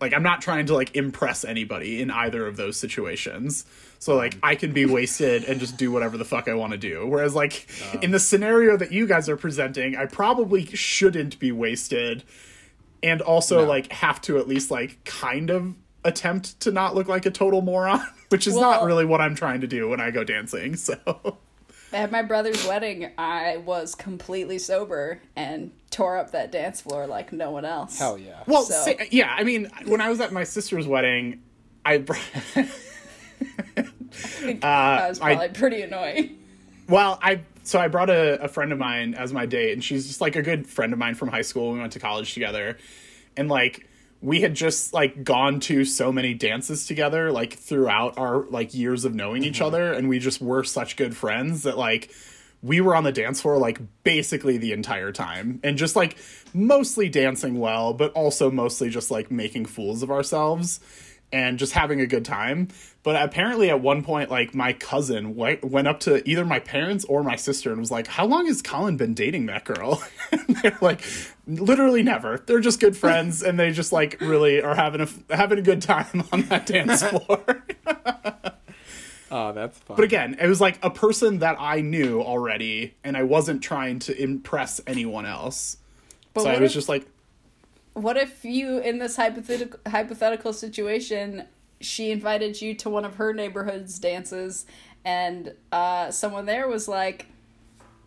like I'm not trying to like impress anybody in either of those situations. So like I can be wasted and just do whatever the fuck I want to do. Whereas like in the scenario that you guys are presenting, I probably shouldn't be wasted and also No. like have to at least like kind of attempt to not look like a total moron, (laughs) which is not really what I'm trying to do when I go dancing. So At my brother's wedding, I was completely sober and tore up that dance floor like no one else. hell yeah Well, So- sa- yeah, I mean, when I was at my sister's wedding, I (laughs) (laughs) br- uh, that was I- probably pretty annoying. well, I so I brought a, a friend of mine as my date, and she's just like a good friend of mine from high school. We went to college together, and like we had just like gone to so many dances together, like throughout our like years of knowing each mm-hmm. other, and we just were such good friends that like we were on the dance floor like basically the entire time. And just like mostly dancing well but also mostly just like making fools of ourselves and just having a good time. But apparently, at one point, like my cousin went, went up to either my parents or my sister and was like, "How long has Colin been dating that girl?" (laughs) and they're like, "Literally never. They're just good friends, and they just like really are having a having a good time on that dance (laughs) floor." Oh, that's fun. but again, it was like a person that I knew already, and I wasn't trying to impress anyone else. But so I was if- just like, What if you, in this hypothetical hypothetical situation, she invited you to one of her neighborhood's dances, and uh, someone there was like,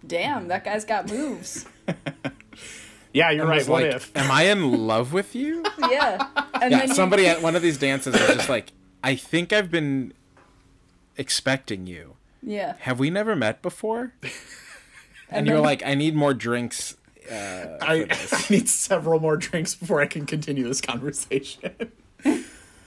"Damn, that guy's got moves." (laughs) "Yeah, you're right. What like, if?" am I in love with you? (laughs) yeah, and yeah, then you- somebody at one of these dances was just like, I think I've been expecting you. yeah, Have we never met before? (laughs) And you're like, I need more drinks. Uh, I. (laughs) I need several more drinks before I can continue this conversation. (laughs)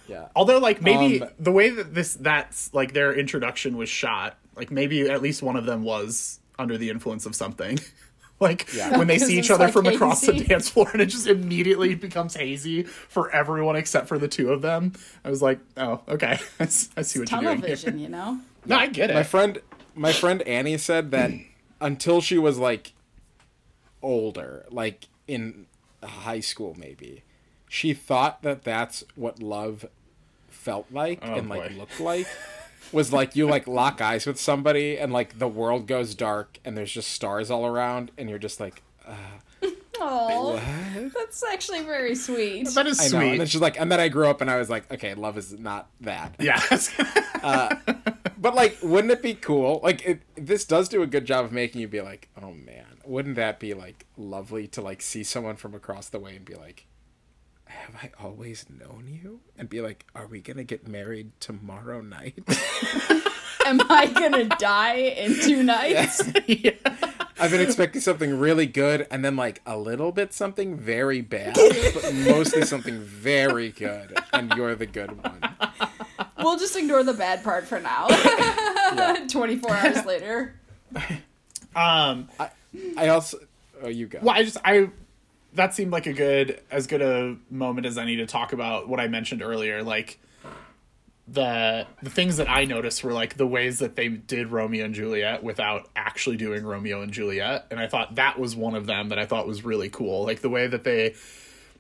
yeah. Although, like maybe Um, the way that this that's like their introduction was shot, like maybe at least one of them was under the influence of something. (laughs) like Yeah. when they see each other like, from across the dance floor, and it just immediately becomes hazy for everyone except for the two of them. I was like, oh, okay, I s- I see what you're tunnel doing. here. vision, you know. No, I get it. My friend, my friend Annie said that until she was like older, like in high school, maybe, she thought that that's what love felt like Oh, and like boy. looked like. Was like you like lock eyes with somebody and like the world goes dark and there's just stars all around and you're just like Oh, what? that's actually very sweet. that is I know. And then she's like, and then I grew up and I was like, okay, love is not that. (laughs) Yeah. Uh, but like, wouldn't it be cool? Like, it, this does do a good job of making you be like, oh man, wouldn't that be like lovely to like see someone from across the way and be like, have I always known you? And be like, are we gonna get married tomorrow night? (laughs) Am I gonna die in two (laughs) nights? (laughs) I've been expecting something really good and then like a little bit something very bad, but mostly something very good, and you're the good one. We'll just ignore the bad part for now. Twenty four hours later. um. I also, oh, you go. Well, I just I that seemed like a good as good a moment as any to talk about what I mentioned earlier, like the the things that I noticed were like the ways that they did Romeo and Juliet without actually doing Romeo and Juliet, and I thought that was one of them that I thought was really cool. Like the way that they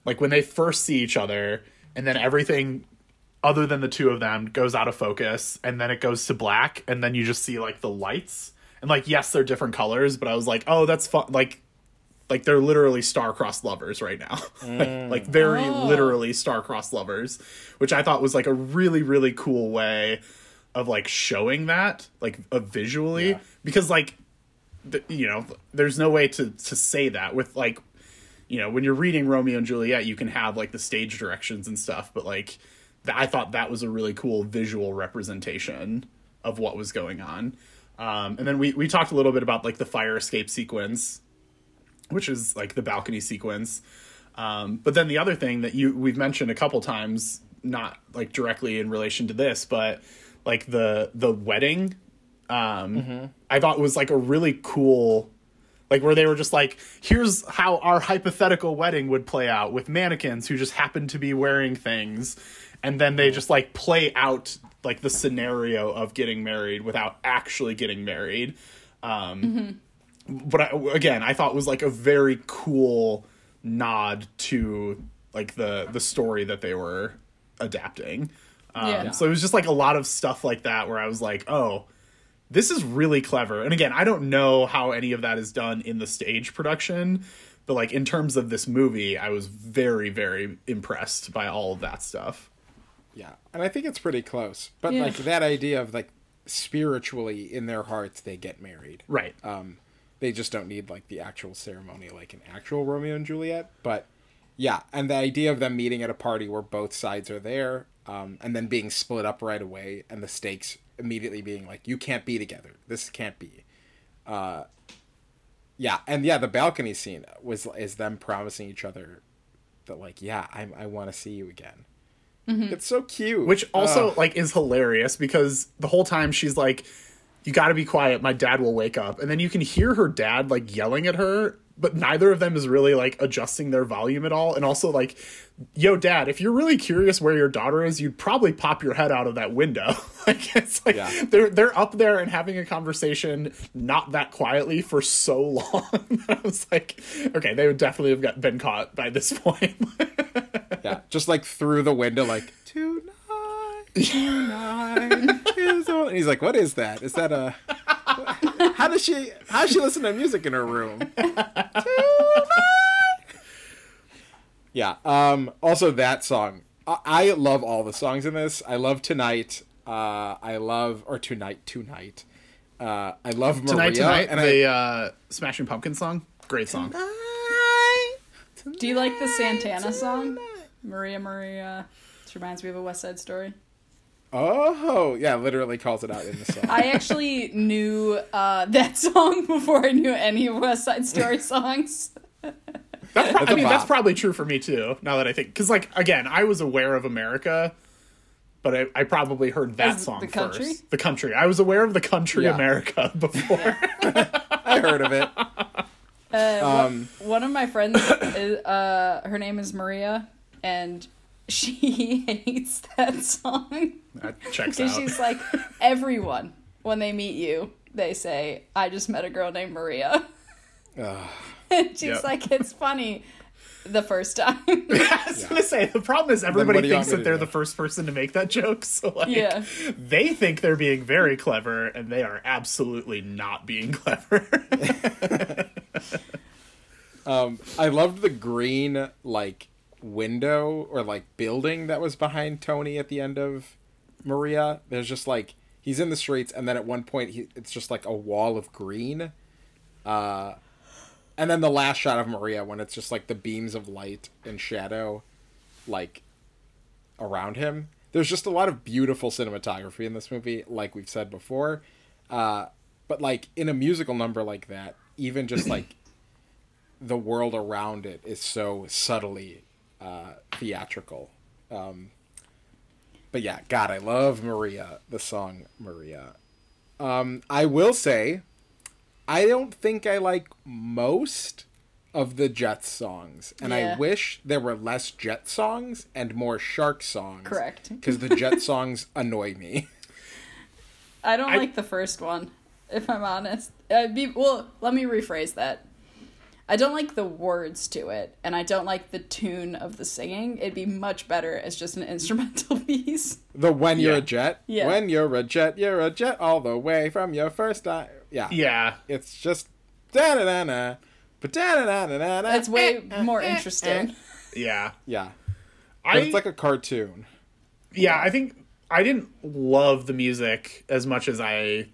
like when they first see each other and then everything other than the two of them goes out of focus and then it goes to black and then you just see like the lights and like yes they're different colors but i was like oh that's fun like like they're literally star-crossed lovers right now (laughs) like, like very Oh. literally star-crossed lovers which i thought was like a really really cool way of like showing that like uh, visually Yeah. because like th- you know there's no way to to say that with like you know when you're reading romeo and juliet you can have like the stage directions and stuff but like th- i thought that was a really cool visual representation of what was going on um, and then we we talked a little bit about like the fire escape sequence which is like the balcony sequence. Um, but then the other thing that you we've mentioned a couple times not like directly in relation to this but like the the wedding um i thought was like a really cool like where they were just like here's how our hypothetical wedding would play out with mannequins who just happen to be wearing things and then they just like play out like the scenario of getting married without actually getting married um but I, again i thought was like a very cool nod to like the the story that they were adapting um, Yeah. so it was just like a lot of stuff like that where i was like oh this is really clever. And again, I don't know how any of that is done in the stage production, but like in terms of this movie, I was very, very impressed by all of that stuff. Yeah, and I think it's pretty close. But Yeah. like that idea of like spiritually in their hearts they get married. Right. Um, they just don't need like the actual ceremony like an actual Romeo and Juliet. But yeah, and the idea of them meeting at a party where both sides are there, um, and then being split up right away, and the stakes immediately being like, you can't be together. This can't be. Uh, yeah, and yeah, the balcony scene was is them promising each other that like, yeah, I I want to see you again. Mm-hmm. It's so cute. Which also Ugh. like is hilarious because the whole time she's like, You gotta be quiet, my dad will wake up. And then you can hear her dad like yelling at her but neither of them is really like adjusting their volume at all. And also like, yo, dad, if you're really curious where your daughter is, you'd probably pop your head out of that window. (laughs) like it's like Yeah. they're they're up there and having a conversation not that quietly for so (laughs) long. (laughs) I was like, okay, they would definitely have got, been caught by this point. Yeah, just like through the window, like tonight, tonight is all-" And he's like, "What is that? Is that a? How does she? How does she listen to music in her room?" Tonight. Yeah. Um. Also, that song. I, I love all the songs in this. I love tonight. Uh. I love or tonight. Tonight. Uh. I love Maria. tonight, tonight, and the uh, Smashing Pumpkin song, great song. I. Do you like the Santana song? Maria Maria. This reminds me of a West Side Story. Oh, yeah, literally calls it out in the song. (laughs) I actually knew uh, that song (laughs) before I knew any of West Side Story (laughs) songs. That's pro- That's I a mean, that's probably true for me too. Now that I think, because like again, I was aware of America, but I, I probably heard that As song the country? first. The country. I was aware of the country Yeah. America (laughs) before. (laughs) I heard of it. Uh, Um, One of my friends, (coughs) is, uh, her name is Maria, and she (laughs) hates that song. that checks And out. she's like, everyone, when they meet you, they say, I just met a girl named Maria. Ugh. And (laughs) she's Yep. like, it's funny the first time. (laughs) I was gonna say the problem is everybody do you want thinks that they're do? the first person to make that joke. So like, Yeah. they think they're being very clever, and they are absolutely not being clever. (laughs) Um, I loved the green like window or like building that was behind Tony at the end of Maria. There's just like he's in the streets, and then at one point he, it's just like a wall of green. Uh, and then the last shot of Maria when it's just like the beams of light and shadow, like around him. There's just a lot of beautiful cinematography in this movie, like we've said before. Uh, but like in a musical number like that, even just like (clears throat) the world around it is so subtly uh, theatrical. Um, but yeah, God, I love Maria, the song Maria. Um, I will say, I don't think I like most of the Jets songs, and Yeah. I wish there were less Jet songs and more Shark songs. Correct. Because the Jet (laughs) songs annoy me. I don't I- like the first one, if I'm honest. Uh, be, well, let me rephrase that. I don't like the words to it, and I don't like the tune of the singing. It'd be much better as just an (laughs) instrumental piece. The when you're a jet, Yeah. when you're a jet, you're a jet all the way from your first time. Yeah, yeah, it's just da da da da, but da da da da da. That's way eh, eh, more eh, interesting. yeah. Yeah, I it's like a cartoon. yeah, I think I didn't love the music as much as I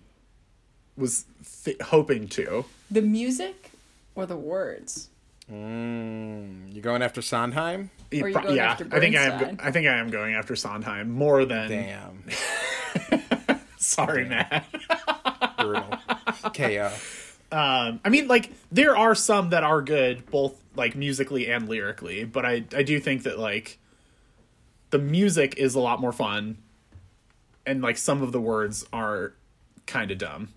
was th- hoping to. The music or the words? Mm, you going after Sondheim? Yeah, Or you pro- going yeah, after I think I am. Go- I think I am going after Sondheim more than. Damn, (laughs) Sorry, Matt. (laughs) brutal. KO. Um, I mean, like there are some that are good, both like musically and lyrically, but I I do think that like the music is a lot more fun, and like some of the words are kind of dumb.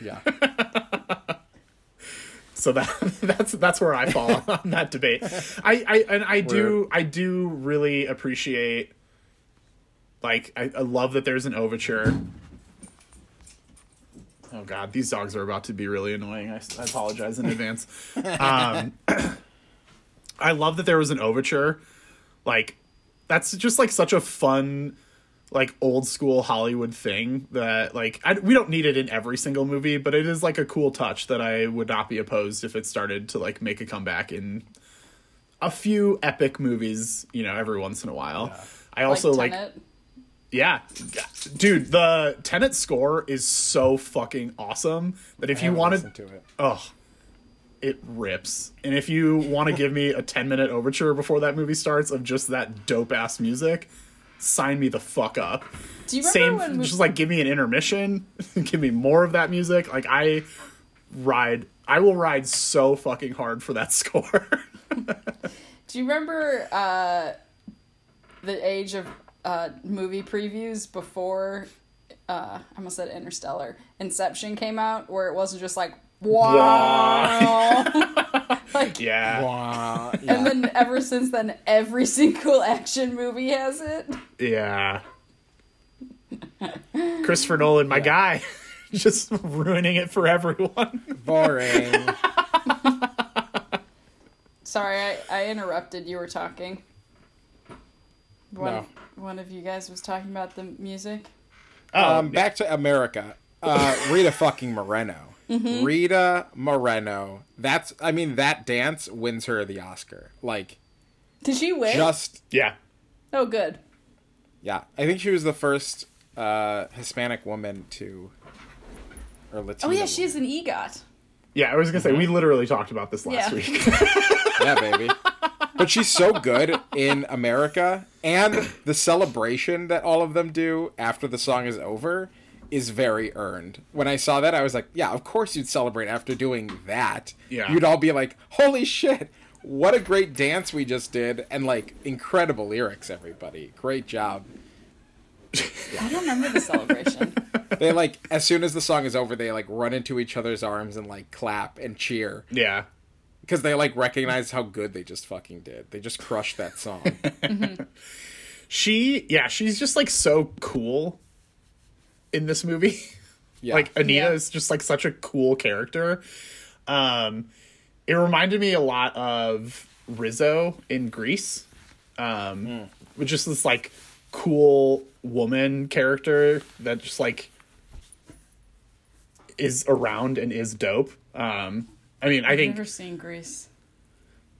Yeah, (laughs) So that (laughs) that's that's where I fall on that debate. I, I and I do I do really appreciate like I, I love that there's an overture. Oh god, these dogs are about to be really annoying. I, I apologize in advance. (laughs) Um, (clears throat) I love that there was an overture. Like that's just like such a fun like old school Hollywood thing that like I, we don't need it in every single movie, but it is like a cool touch that I would not be opposed if it started to like make a comeback in a few epic movies, you know, every once in a while. I also like, Tenet. Yeah, dude, the Tenet score is so fucking awesome that if I you wanted, to it. oh, it rips. And if you want to give me a 10 minute overture before that movie starts of just that dope ass music, sign me the fuck up. Do you remember Same, when just like give me an intermission, (laughs) give me more of that music. Like I ride, I will ride so fucking hard for that (laughs) score. Do you remember uh, the age of uh, movie previews before uh, I almost said Interstellar, Inception came out, where it wasn't just like wow. (laughs) like Yeah. Wow. And then ever since then, every (laughs) single action movie has it. Yeah. Christopher Nolan, my guy, (laughs) just ruining it for everyone. boring. Sorry, I, I interrupted. You were talking. One, No. one of you guys was talking about the music. Oh, um, back to America. Uh, (laughs) Rita fucking Moreno. Mm-hmm. Rita Moreno. That's. I mean, that dance wins her the Oscar. Like, Did she win? just yeah. oh, good. yeah. I think she was the first uh, Hispanic woman to. Or Latina. Oh yeah, she's an EGOT. Yeah, I was gonna say we literally talked about this last Yeah. week. (laughs) yeah, baby. But she's so good in America, and the celebration that all of them do after the song is over is very earned. When I saw that, I was like, "Yeah, of course you'd celebrate after doing that." Yeah. you'd all be like, "Holy shit!" What a great dance we just did, and like incredible lyrics, everybody. Great job. I don't remember the celebration. (laughs) They like, as soon as the song is over, they like run into each other's arms and like clap and cheer yeah. Because they like recognize how good they just fucking did. They just crushed that song. (laughs) (laughs) She yeah, she's just like so cool in this movie. (laughs) Yeah. Like Anita Yeah. is just like such a cool character. Um it reminded me a lot of Rizzo in Grease. Um with just this like cool woman character that just like is around and is dope. Um I mean, I I've think never seen Grease.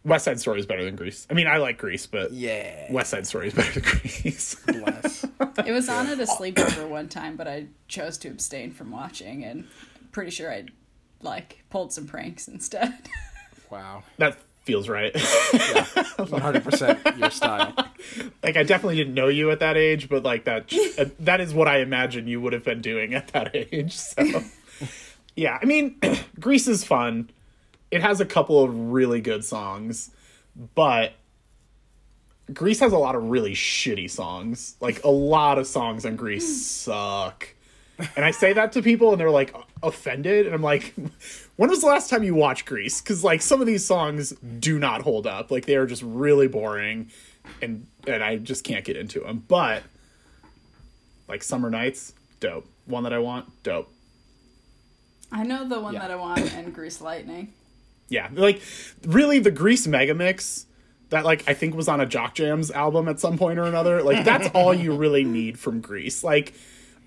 West Side Story is better than Grease. I mean, I like Grease, but yeah. West Side Story is better than Grease. (laughs) Bless. It was on at a sleepover one time, but I chose to abstain from watching, and pretty sure I like pulled some pranks instead. Wow. that feels right. 100% your style. like I definitely didn't know you at that age, but like that uh, that is what I imagine you would have been doing at that (laughs) age. So (laughs) yeah, I mean, (clears throat) Grease is fun. It has a couple of really good songs, but Grease has a lot of really shitty songs. Like a lot of songs on Grease hmm. suck. And I say that to people and they're like offended and I'm like (laughs) when was the last time you watched Grease? Cuz like some of these songs do not hold up. Like they are just really boring and and I just can't get into them. But like Summer Nights, dope. One that I want, dope. I know the one Yeah. that I want and Grease Lightning. Yeah, like really the Grease Megamix that like I think was on a Jock Jams album at some point or another. Like that's all you (laughs) really need from Grease. Like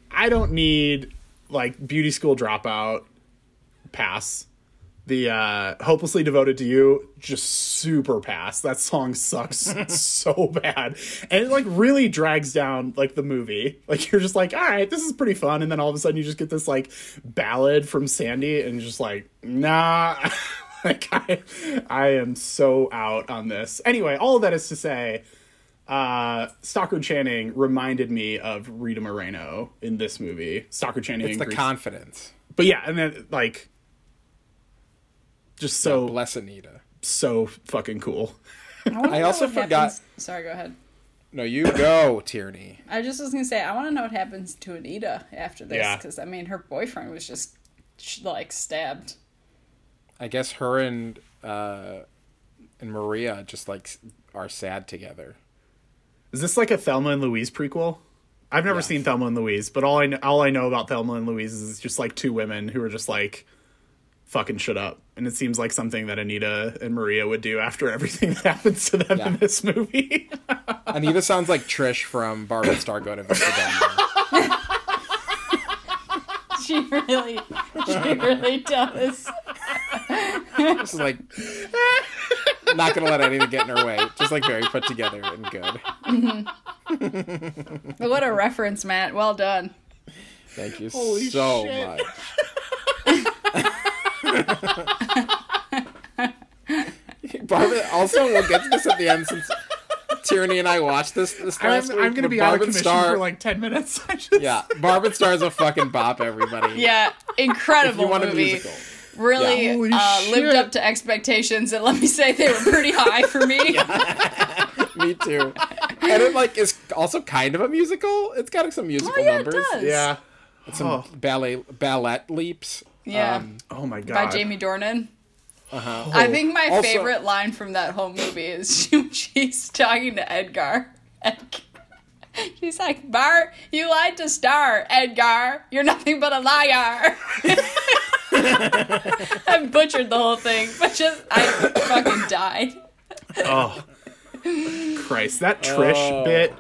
I don't need like Beauty School Dropout pass. The uh Hopelessly Devoted to You just super pass. That song sucks (laughs) so bad. And it like really drags down like the movie. Like you're just like, "All right, this is pretty fun." And then all of a sudden you just get this like ballad from Sandy and just like, "Nah." (laughs) like I I am so out on this. Anyway, all of that is to say uh Stockard Channing reminded me of Rita Moreno in this movie. Stockard Channing It's the Grease. confidence. But yeah, and then like just so Bless Anita. so fucking cool. wanna I also forgot- happens- Sorry, go ahead. No, you go, Tierney. I just was gonna say I want to know what happens to Anita after this Yeah. because I mean her boyfriend was just like stabbed. I guess her and uh and Maria just like are sad together. Is this like a Thelma and Louise prequel? I've never Yeah. seen Thelma and Louise, but all I kn- all I know about Thelma and Louise is it's just like two women who are just like fucking shit up, and it seems like something that Anita and Maria would do after (laughs) everything that happens to them in this movie. (laughs) Anita sounds like Trish from Barb and Star Go to Vista Del Mar. She really, she really does. (laughs) (laughs) Just like not gonna let anything get in her way. Just like very put together and good. Mm-hmm. But what a reference, Matt. Well done. Thank you Holy so shit. much. (laughs) Barbara. Also, we'll get to this at the end since Tierney and I watched this this I'm, week. I'm gonna but be out of Barb and commission Star, for like ten minutes. (laughs) I just, yeah, Barb and Star is a fucking bop. Everybody, Yeah, incredible If you want a movie. musical, Really Yeah. Uh, lived up to expectations, and let me say they were pretty high for me. (laughs) (laughs) me too. And it like is also kind of a musical. It's got some musical Oh, yeah, it numbers, does. yeah. some Oh. ballet ballet leaps. Yeah. Um, Oh my god. by Jamie Dornan. uh-huh. I think my Also- favorite line from that whole movie is (laughs) she's talking to Edgar. Ed- She's like, Bart, you lied to Star. Edgar, you're nothing but a liar. (laughs) I butchered the whole thing, but just, I fucking died. Oh. Christ, that Trish Oh. bit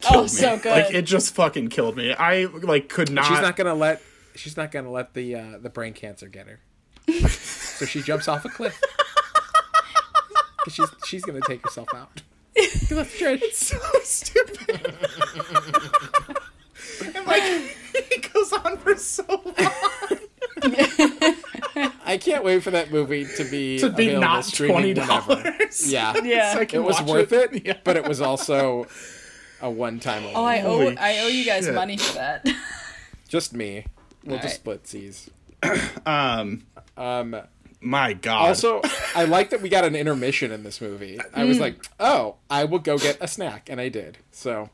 killed Oh, me. so good. Like it just fucking killed me. I like could not. she's not gonna let she's not gonna let the uh, the brain cancer get her. so she jumps off a cliff. (laughs) 'Cause she's she's gonna take herself out. 'Cause that's Trish. so stupid. (laughs) and like he goes on for so long (laughs) I can't wait for that movie to be to be not twenty dollars. Yeah. (laughs) Yeah. So It was worth it, (laughs) Yeah. but it was also a one time. Oh, I owe, Holy I owe you guys shit. money for that. Just me. We'll All just right. split C's. (clears throat) Um. Um, My God. also, I like that we got an intermission in this movie. I Mm. was like, oh, I will go get a snack, and I did. So,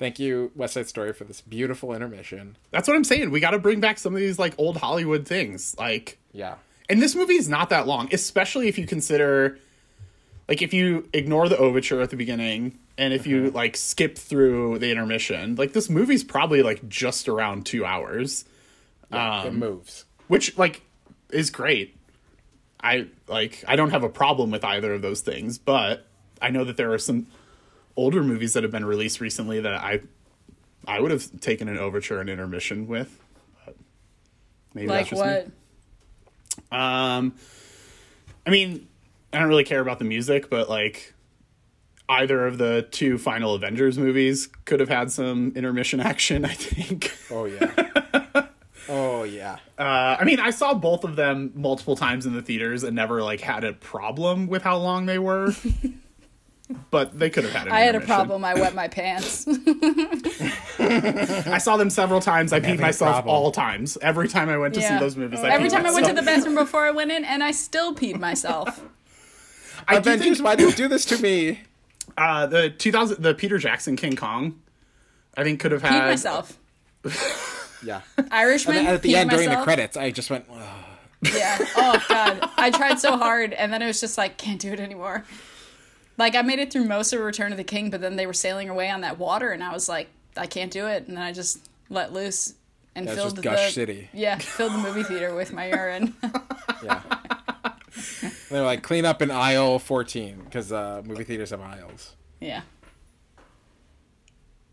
thank you, West Side Story, for this beautiful intermission. that's what I'm saying. We got to bring back some of these like old Hollywood things. Like, Yeah. and this movie is not that long, especially if you consider, like, if you ignore the overture at the beginning and if you mm-hmm. like skip through the intermission. Like, this movie's probably like just around two hours. Yeah, it um, moves. which like is great. I like I don't have a problem with either of those things, but I know that there are some older movies that have been released recently that I I would have taken an overture and intermission with. But maybe like that's just me. what? Um, I mean, I don't really care about the music, but like either of the two final Avengers movies could have had some intermission (laughs) action. I think. Oh, yeah. (laughs) oh, yeah. Uh, I mean, I saw both of them multiple times in the theaters and never like had a problem with how long they were. (laughs) but they could have had. An I had a problem. I wet my pants. (laughs) I saw them several times. I peed having a myself problem. all times. Every time I went to see those movies, I Every peed time I went to the bathroom before I went in, and I still peed myself. (laughs) I do Avengers, think why do you do this to me? (laughs) uh, the 2000 the Peter Jackson King Kong, I think could have Peed had myself. Yeah. Irishman. And at the peed end, during the credits, I just went, "Ugh." Yeah. Oh god, I tried so hard, and then it was just like can't do it anymore. Like I made it through most of Return of the King, but then they were sailing away on that water, and I was like, I can't do it, and then I just let loose and That's filled just the Gush City. yeah filled the movie theater with my urine. (laughs) Yeah. They're like, clean up in aisle 14, because uh, movie theaters have aisles. yeah.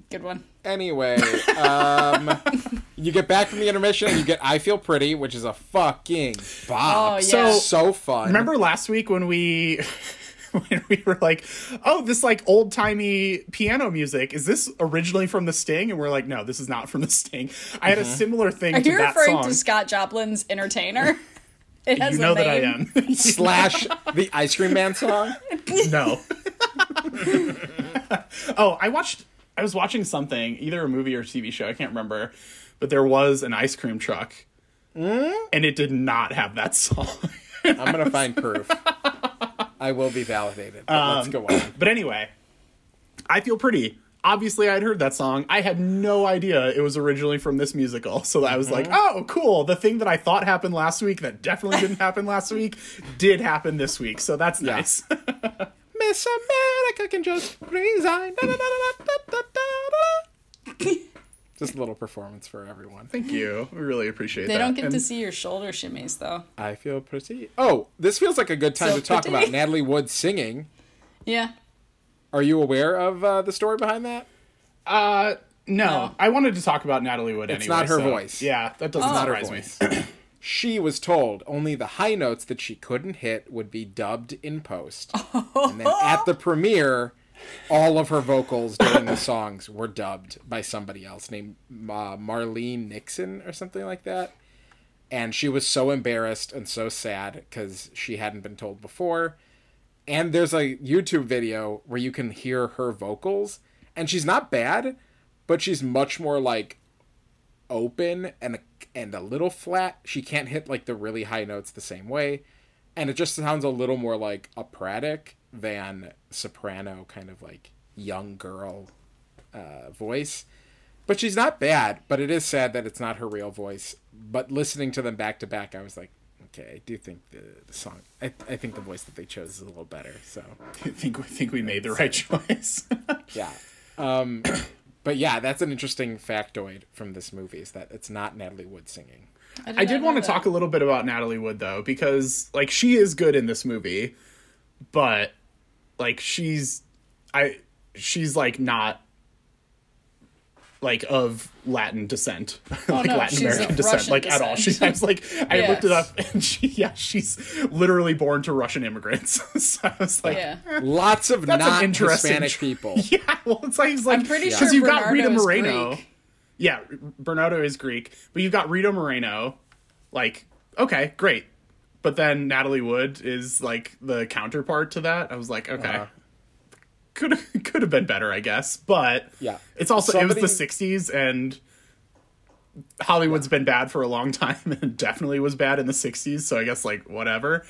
Good one. Anyway, um, (laughs) you get back from the intermission and you get I Feel Pretty, which is a fucking bop. Oh, yeah. So, so fun. Remember last week when we (laughs) when we were like, "Oh, this like old timey piano music is this originally from the Sting?" And we're like, "No, this is not from the Sting." I had a similar thing Are to you that referring song. to Scott Joplin's Entertainer? (laughs) It has you know a that I am. (laughs) Slash the Ice Cream Man song. no. oh, I watched. I was watching something, either a movie or a TV show. I can't remember, but there was an ice cream truck, Hmm? and it did not have that song. I'm going to find proof. I will be validated. But let's um, go on. (clears throat) But anyway, I feel pretty. Obviously, I'd heard that song. I had no idea it was originally from this musical. So I was like, mm-hmm. oh, cool. The thing that I thought happened last week that definitely didn't happen last week did happen this week. So that's Yeah. nice. (laughs) Miss America can just resign. Da, da, da, Just a little performance for everyone. Thank you. We really appreciate They that. They don't get And to see your shoulder shimmies though. I feel pretty. Oh, this feels like a good time So to talk pretty. about Natalie Wood singing. Yeah. Are you aware of uh, the story behind that? Uh, no. No. I wanted to talk about Natalie Wood It's anyway. not her so- voice. Yeah, that doesn't Not her surprise me. (clears throat) She was told only the high notes that she couldn't hit would be dubbed in post. (laughs) and then at the premiere, all of her vocals during the songs were dubbed by somebody else named uh, Marlene Nixon or something like that. And she was so embarrassed and so sad because she hadn't been told before. And there's a YouTube video where you can hear her vocals, and she's not bad, but she's much more like open and and a little flat. She can't hit like the really high notes the same way, and it just sounds a little more like a operatic than soprano, kind of like young girl uh, voice. But she's not bad, but it is sad that it's not her real voice. But listening to them back to back, I was like, okay, I do think the, the song, I, I think the voice that they chose is a little better. So, (laughs) I think I think we made the right choice. (laughs) yeah. Um, but yeah, that's an interesting factoid from this movie is that it's not Natalie Wood singing. I did want to talk a little bit about Natalie Wood though, because like she is good in this movie, but like she's I she's like not like of Latin descent, (laughs) oh, like no, Latin American of descent, Russian like at all. descent. She I was (laughs) like I Yeah. looked it up and she yeah she's literally born to Russian immigrants. (laughs) so I was like, Yeah. Lots of That's an not interesting Hispanic tr- people. yeah, well it's like it's like I'm pretty because sure you've got Rita Moreno. Greek. Yeah, Bernardo is Greek, but you've got Rita Moreno. Like, okay, great. But then Natalie Wood is like the counterpart to that. I was like, okay. Uh-huh. Could (laughs) could have been better, I guess. But Yeah. it's also Somebody- it was the '60s, and Hollywood's been bad for a long (laughs) time, and definitely was bad in the '60s. So I guess like whatever.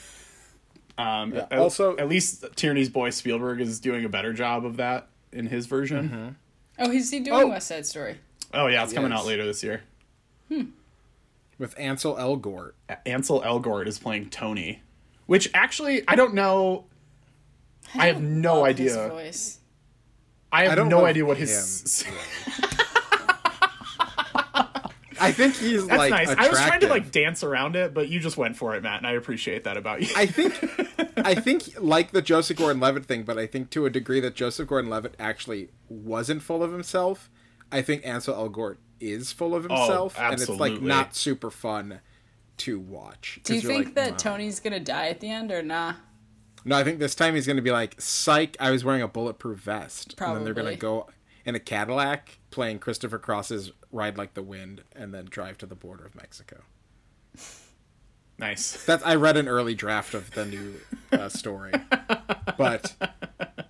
Um, Yeah. at- Also- at least Tierney's boy Spielberg is doing a better job of that in his version. Mm-hmm. Oh, is he doing Oh. West Side Story? Oh yeah, it's coming Yes. out later this year. Hmm. With Ansel Elgort. Ansel Elgort is playing Tony, which actually I don't know. I have don't no love his idea. voice. I have I don't no idea what his. (laughs) I think he's That's like nice. attractive. I was trying to like dance around it, but you just went for it, Matt, and I appreciate that about you. I think, (laughs) I think like the Joseph Gordon-Levitt thing, but I think to a degree that Joseph Gordon-Levitt actually wasn't full of himself. I think Ansel Elgort is full of oh, himself, and it's like Oh, not super fun to watch. Do you're think like, that "Wow." Tony's gonna die at the end or nah? No, I think this time he's going to be like, "Psych! I was wearing a bulletproof vest," and then they're gonna go in a Cadillac playing Christopher Cross's "Ride Like the Wind" and then drive to the border of Mexico. Nice. That's I read an early draft of the new uh, story, but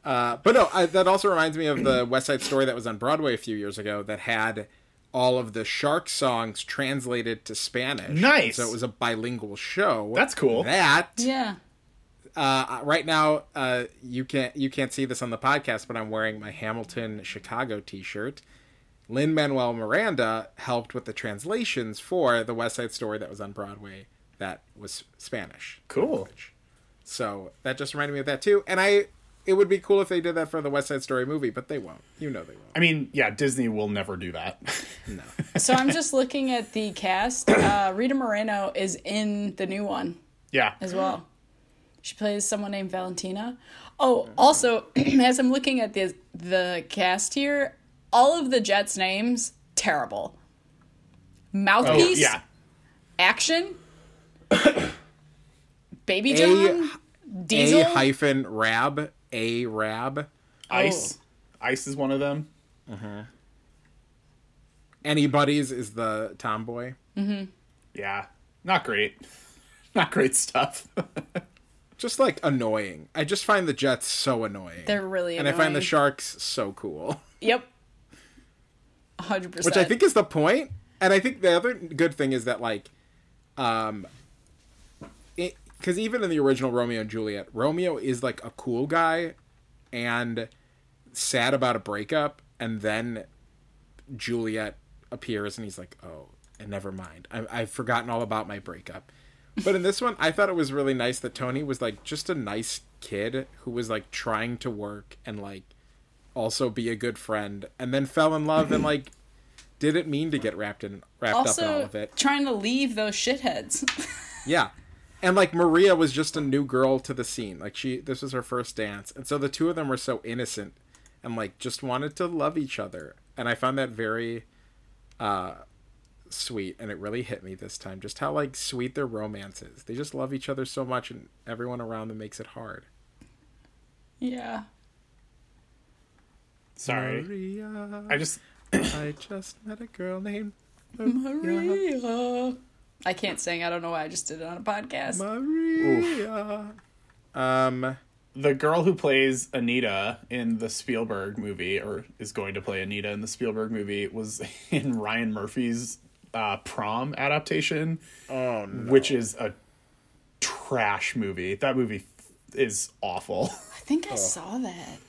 uh, but no, I, that also reminds me of the West Side Story that was on Broadway a few years ago that had all of the shark songs translated to Spanish. Nice. So it was a bilingual show. That's cool. That Yeah. uh, right now uh, you can't you can't see this on the podcast, but I'm wearing my Hamilton Chicago T-shirt. Lin Manuel Miranda helped with the translations for the West Side Story that was on Broadway that was Spanish. Cool. language. So that just reminded me of that too. And I, it would be cool if they did that for the West Side Story movie, but they won't. You know they won't. I mean, yeah, Disney will never do that. (laughs) No. So I'm just looking at the cast. (coughs) Uh, Rita Moreno is in the new one yeah. as well. She plays someone named Valentina. Oh, also, (clears throat) as I'm looking at the the cast here, all of the Jets' names terrible. Oh, Mouthpiece, yeah. action, (coughs) Baby A, John, Diesel. a hyphen rab a rab. Ice. Ice is one of them. Anybody's is the tomboy. Yeah. Not great. (laughs) Not great stuff. (laughs) Just like annoying. I just find the Jets so annoying. They're really and I find the. Sharks so cool. Yep. 100%. which I think is the point. And I think the other good thing is that like, um, because even in the original Romeo and Juliet, Romeo is like a cool guy, and sad about a breakup, and then Juliet appears and he's like, oh, and never mind, I- I've forgotten all about my breakup. But in this one, I thought it was really nice that Tony was like just a nice kid who was like trying to work and like also be a good friend, and then fell in love and like didn't mean to get wrapped in wrapped up in all of it. trying to leave those shitheads. (laughs) Yeah. And like Maria was just a new girl to the scene. Like she this was her first dance. And so the two of them were so innocent and like just wanted to love each other. And I found that very uh sweet and it really hit me this time just how like sweet their romance is. They just love each other so much and everyone around them makes it hard. yeah. Sorry. Maria, I just I just met a girl named Maria. I can't sing. I don't know why. I just did it on a podcast. Maria. Um the girl who plays Anita in the Spielberg movie, or is going to play Anita in the Spielberg movie, was (laughs) in Ryan Murphy's uh, prom adaptation, oh no. which is a trash movie. That movie is awful. (laughs) I think I saw that.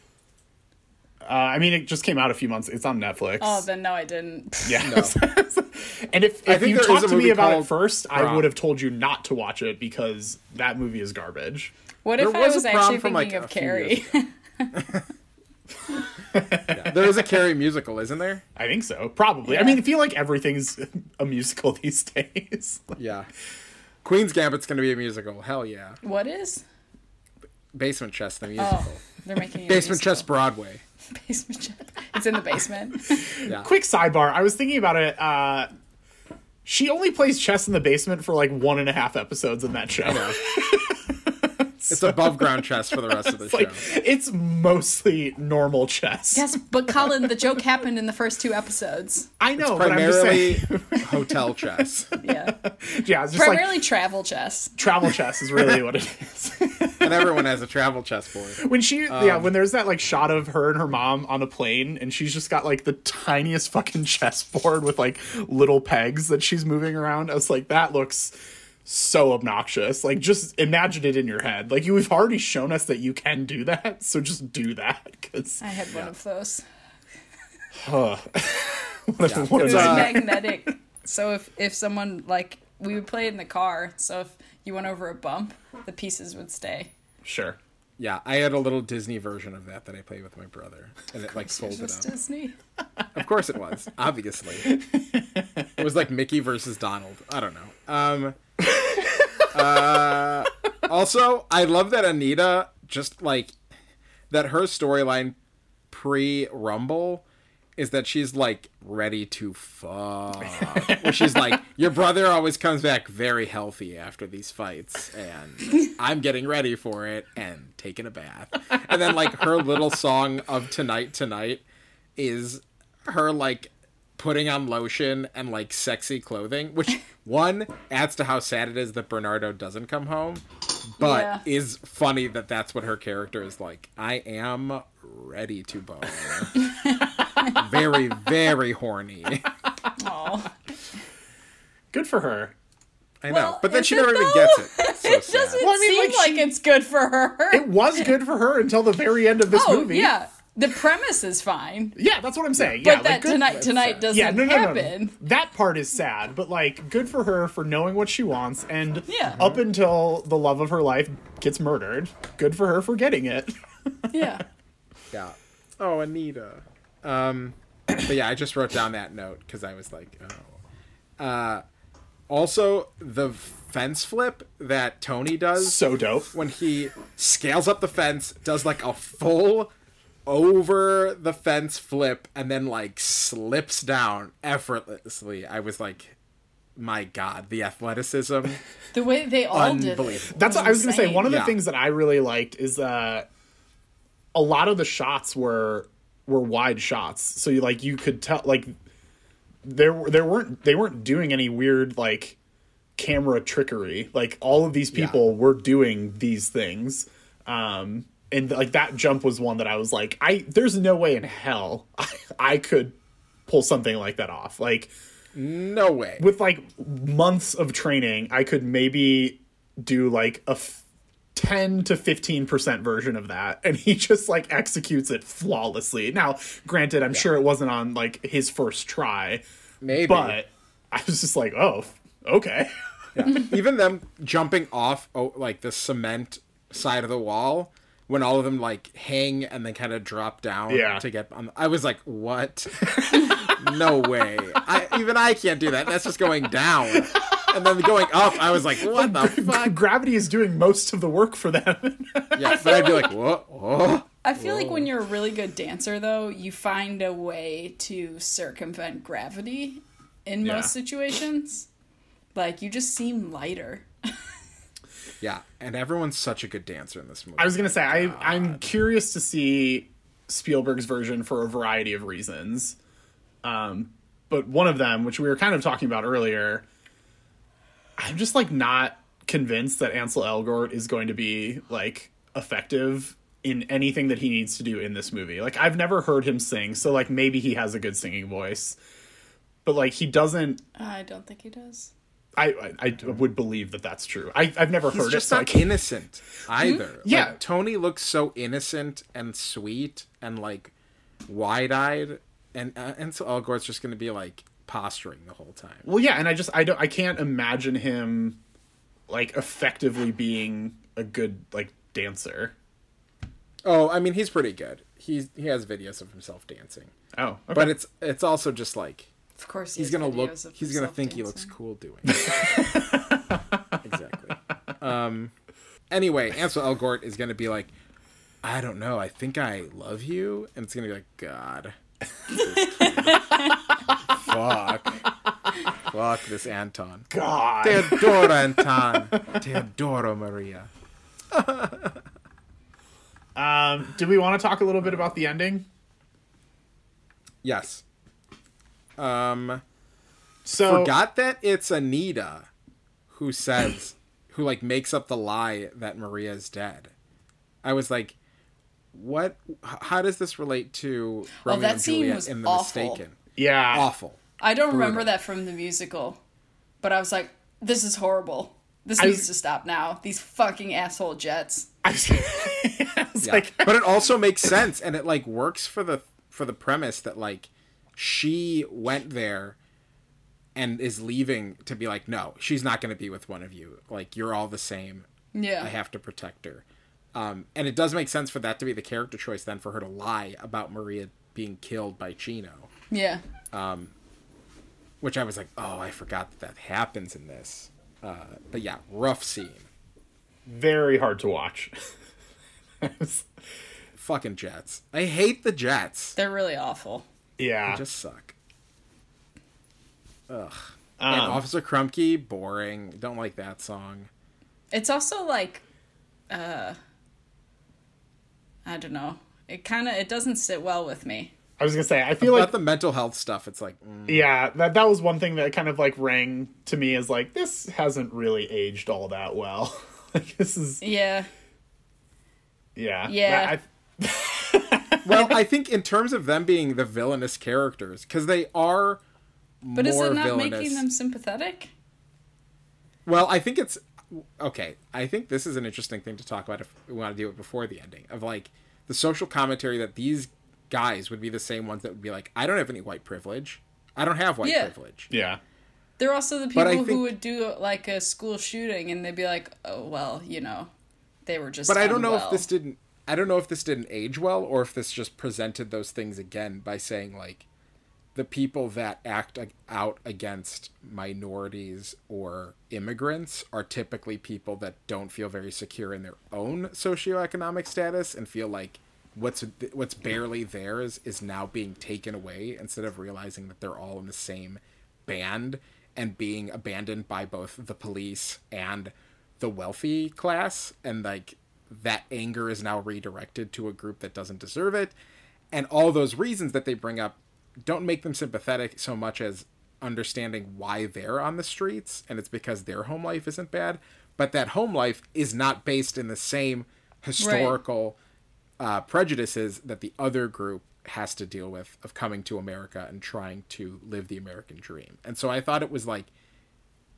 Uh, I mean, it just came out a few months. It's on Netflix. Oh, then no, I didn't. (laughs) yeah. And if, if you talked to me movie about it called first, I would have told you not to watch it because that movie is garbage. What if There I was a was actually from, thinking like, of Carrie? years (laughs) (laughs) There is a Carrie musical, isn't there? I think so. Probably. I mean, I feel like everything's (laughs) a musical these days. Yeah. Queen's Gambit's going to be a musical. Hell yeah. what is? Basement Chest, the musical. Oh, they're making a Basement musical. Chest Broadway. Basement chest. It's in the basement. Yeah. Quick sidebar. I was thinking about it. Uh, she only plays chess in the basement for like one and a half episodes in that show. (laughs) It's above ground chess for the rest of the (laughs) It's like show. it's mostly normal chess. yes, but Colin, the joke happened in the first two episodes. I know, but I'm just Primarily saying. (laughs) hotel chess. (laughs) Yeah, Yeah, it's just like primarily travel chess. travel chess is really what it is. And everyone has a travel chess board. when she, yeah, um, when there's that like shot of her and her mom on a plane, and she's just got like the tiniest fucking chessboard with like little pegs that she's moving around. I was like, that looks so obnoxious. Like, just imagine it in your head. Like, you've already shown us that you can do that, (laughs) so just do that. Because I had one of those. (laughs) what a, what It was Uh, magnetic. So if if someone like we would play it in the car, so if you went over a bump, the pieces would stay. sure. Yeah, I had a little Disney version of that that I played with my brother, and it like It folded was up. Disney. Of course, it was. Obviously, it was like Mickey versus Donald. I don't know. Um. Uh. Also, I love that Anita just like that. Her storyline pre Rumble is that she's like ready to fuck. (laughs) Where she's like, your brother always comes back very healthy after these fights, and I'm getting ready for it and taking a bath. And then like her little song of tonight tonight is her like putting on lotion and like sexy clothing, which (laughs) one adds to how sad it is that Bernardo doesn't come home, but Yeah. is funny that that's what her character is like. I am ready to bone. (laughs) very, very horny. Oh, Good for her. I know, Well, but then she it never even gets it. (laughs) So it doesn't Well, I mean, seem like, like, it's good for her. It was good for her until the very end of this oh movie. yeah, the premise is fine, Yeah, that's what I'm saying. but yeah, that like, good, tonight tonight sad. doesn't yeah, no, no, no, happen. no. That part is sad, but like, good for her for knowing what she wants, and Yeah. up until the love of her life gets murdered. Good for her for getting it. (laughs) Yeah. Yeah. Oh, Anita. Um, but yeah, I just wrote down that note because I was like, oh. Uh, also, the fence flip that Tony does So dope. when he scales up the fence, does like a full over the fence flip, and then like slips down effortlessly. I was like, my god, the athleticism. (laughs) The way they all did it. That's what I was gonna say. One of the Yeah. things that I really liked is that a lot of the shots were were wide shots, so you like you could tell like there were- there weren't they weren't doing any weird like camera trickery. Like all of these people were doing these things. Um and like that jump was one that I was like, I there's no way in hell (laughs) I, I could pull something like that off. Like No way. with like months of training, I could maybe do like a f- 10 to 15% version of that and he (laughs) just like executes it flawlessly. Now, granted, I'm sure it wasn't on like his first try, Maybe. but I was just like, "Oh, okay." Yeah. Even them jumping off oh, like the cement side of the wall when all of them like hang and then kind of drop down Yeah. to get on. I was like, what? (laughs) no way. I, even I can't do that. That's just going down. And then going up, I was like, what the fuck? Gravity is doing most of the work for them. Yeah, but I'd be like, what? Oh. I feel like when you're a really good dancer, though, you find a way to circumvent gravity in Yeah. most situations. Like, you just seem lighter. (laughs) Yeah, and everyone's such a good dancer in this movie. I was gonna say I I'm curious to see Spielberg's version for a variety of reasons, um, but one of them, which we were kind of talking about earlier, I'm just like not convinced that Ansel Elgort is going to be like effective in anything that he needs to do in this movie. Like I've never heard him sing, so like maybe he has a good singing voice, but like he doesn't. I don't think he does. I I, I would believe that that's true. I I've never He's heard just it, so not innocent either. Yeah. Like, Tony looks so innocent and sweet and like wide-eyed, and uh, and so Elgort's just going to be like posturing the whole time. Well, yeah, and I just I don't I can't imagine him like effectively being a good like dancer. Oh, I mean, he's pretty good. He's he has videos of himself dancing, Oh, okay. but it's it's also just like Of course, he he's gonna look he's gonna himself think he looks cool doing (laughs) it. exactly. Um anyway ansel elgort is gonna be like i don't know i think i love you and it's gonna be like god fuck. Fuck this anton. God. teodoro anton. Teodoro maria. Um, do we want to talk a little bit about the ending? yes um So forgot that it's Anita who says (clears throat) who like makes up the lie that Maria's dead. I was like, what? How does this relate to Romeo Oh, that and scene Juliet was in The awful. Mistaken? yeah, Awful. I don't remember that from the musical, but I was like, "This is horrible. This I- needs to stop now. These fucking asshole jets." (laughs) I was, (laughs) I was Yeah. like, but it also makes sense, and it like works for the for the premise that like she went there and is leaving to be like, no, she's not going to be with one of you. Like you're all the same. Yeah, I have to protect her. Um, and it does make sense for that to be the character choice then for her to lie about Maria being killed by Chino, yeah. which I was like, oh, I forgot that that happens in this. Uh, but yeah, rough scene. very hard to watch. (laughs) Fucking Jets. I hate the Jets. They're really awful. Yeah. They just suck. Ugh. and Um, Officer Krupke, boring. Don't like that song. It's also like, uh, I don't know. It kind of it doesn't sit well with me. I was gonna say, I feel About like the mental health stuff, it's like, mm, yeah, that that was one thing that kind of like rang to me as like this hasn't really aged all that well. (laughs) like this is Yeah, yeah Yeah. I, well, (laughs) I think in terms of them being the villainous characters, because they are but more is it not villainous. making them sympathetic? Well, I think it's okay. I think this is an interesting thing to talk about if we want to do it before the ending of like the social commentary that these guys would be the same ones that would be like, I don't have any white privilege. I don't have white Yeah. privilege. yeah. They're also the But I people think- who would do like a school shooting and they'd be like, "Oh well, you know, they were just." But I don't know if this didn't. I don't know if this didn't age well, or if this just presented those things again by saying like, the people that act out against minorities or immigrants are typically people that don't feel very secure in their own socioeconomic status and feel like what's what's barely theirs is now being taken away instead of realizing that they're all in the same band and being abandoned by both the police and the wealthy class. And like that anger is now redirected to a group that doesn't deserve it. And all those reasons that they bring up don't make them sympathetic so much as understanding why they're on the streets and it's because their home life isn't bad but that home life is not based in the same historical uh, prejudices that the other group has to deal with of coming to america and trying to live the american dream. And so i thought it was like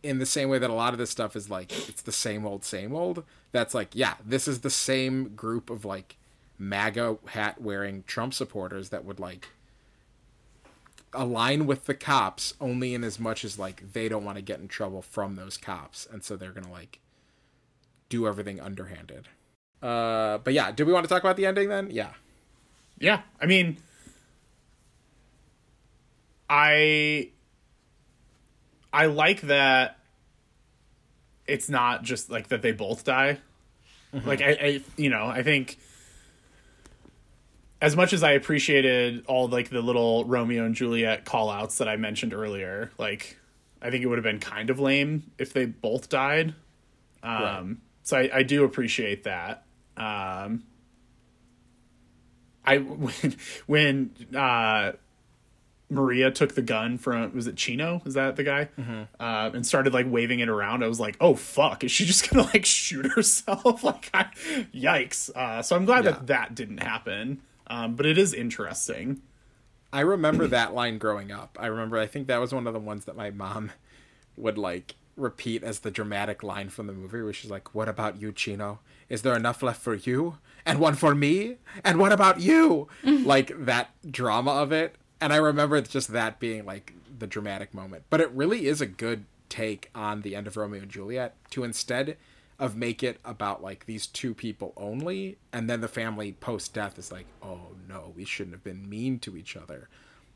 in the same way that a lot of this stuff is like it's the same old same old that's like yeah this is the same group of like maga hat wearing trump supporters that would like align with the cops only in as much as like they don't want to get in trouble from those cops and so they're gonna like do everything underhanded. Uh but yeah do we want to talk about the ending then? Yeah. Yeah, I mean, I I like that it's not just like that they both die. Like I, I, you know, I think as much as I appreciated all like the little Romeo and Juliet call outs that I mentioned earlier, like I think it would have been kind of lame if they both died. Um, Right. so I, I do appreciate that. Um, I (laughs) when when uh, Maria took the gun from was it Chino? Is that the guy? Uh, and started like waving it around. I was like, oh fuck, is she just (laughs) gonna like shoot herself? (laughs) like, I, yikes! Uh, so I'm glad Yeah. that that didn't happen. Um, but it is interesting. I remember that line growing up. I remember I think that was one of the ones that my mom would like repeat as the dramatic line from the movie, which is like, "What about you, Chino? Is there enough left for you? And one for me? And what about you?" (laughs) like that drama of it, and I remember just that being like the dramatic moment. But it really is a good take on the end of Romeo and Juliet to instead of make it about like these two people only and then the family post death is like oh no we shouldn't have been mean to each other.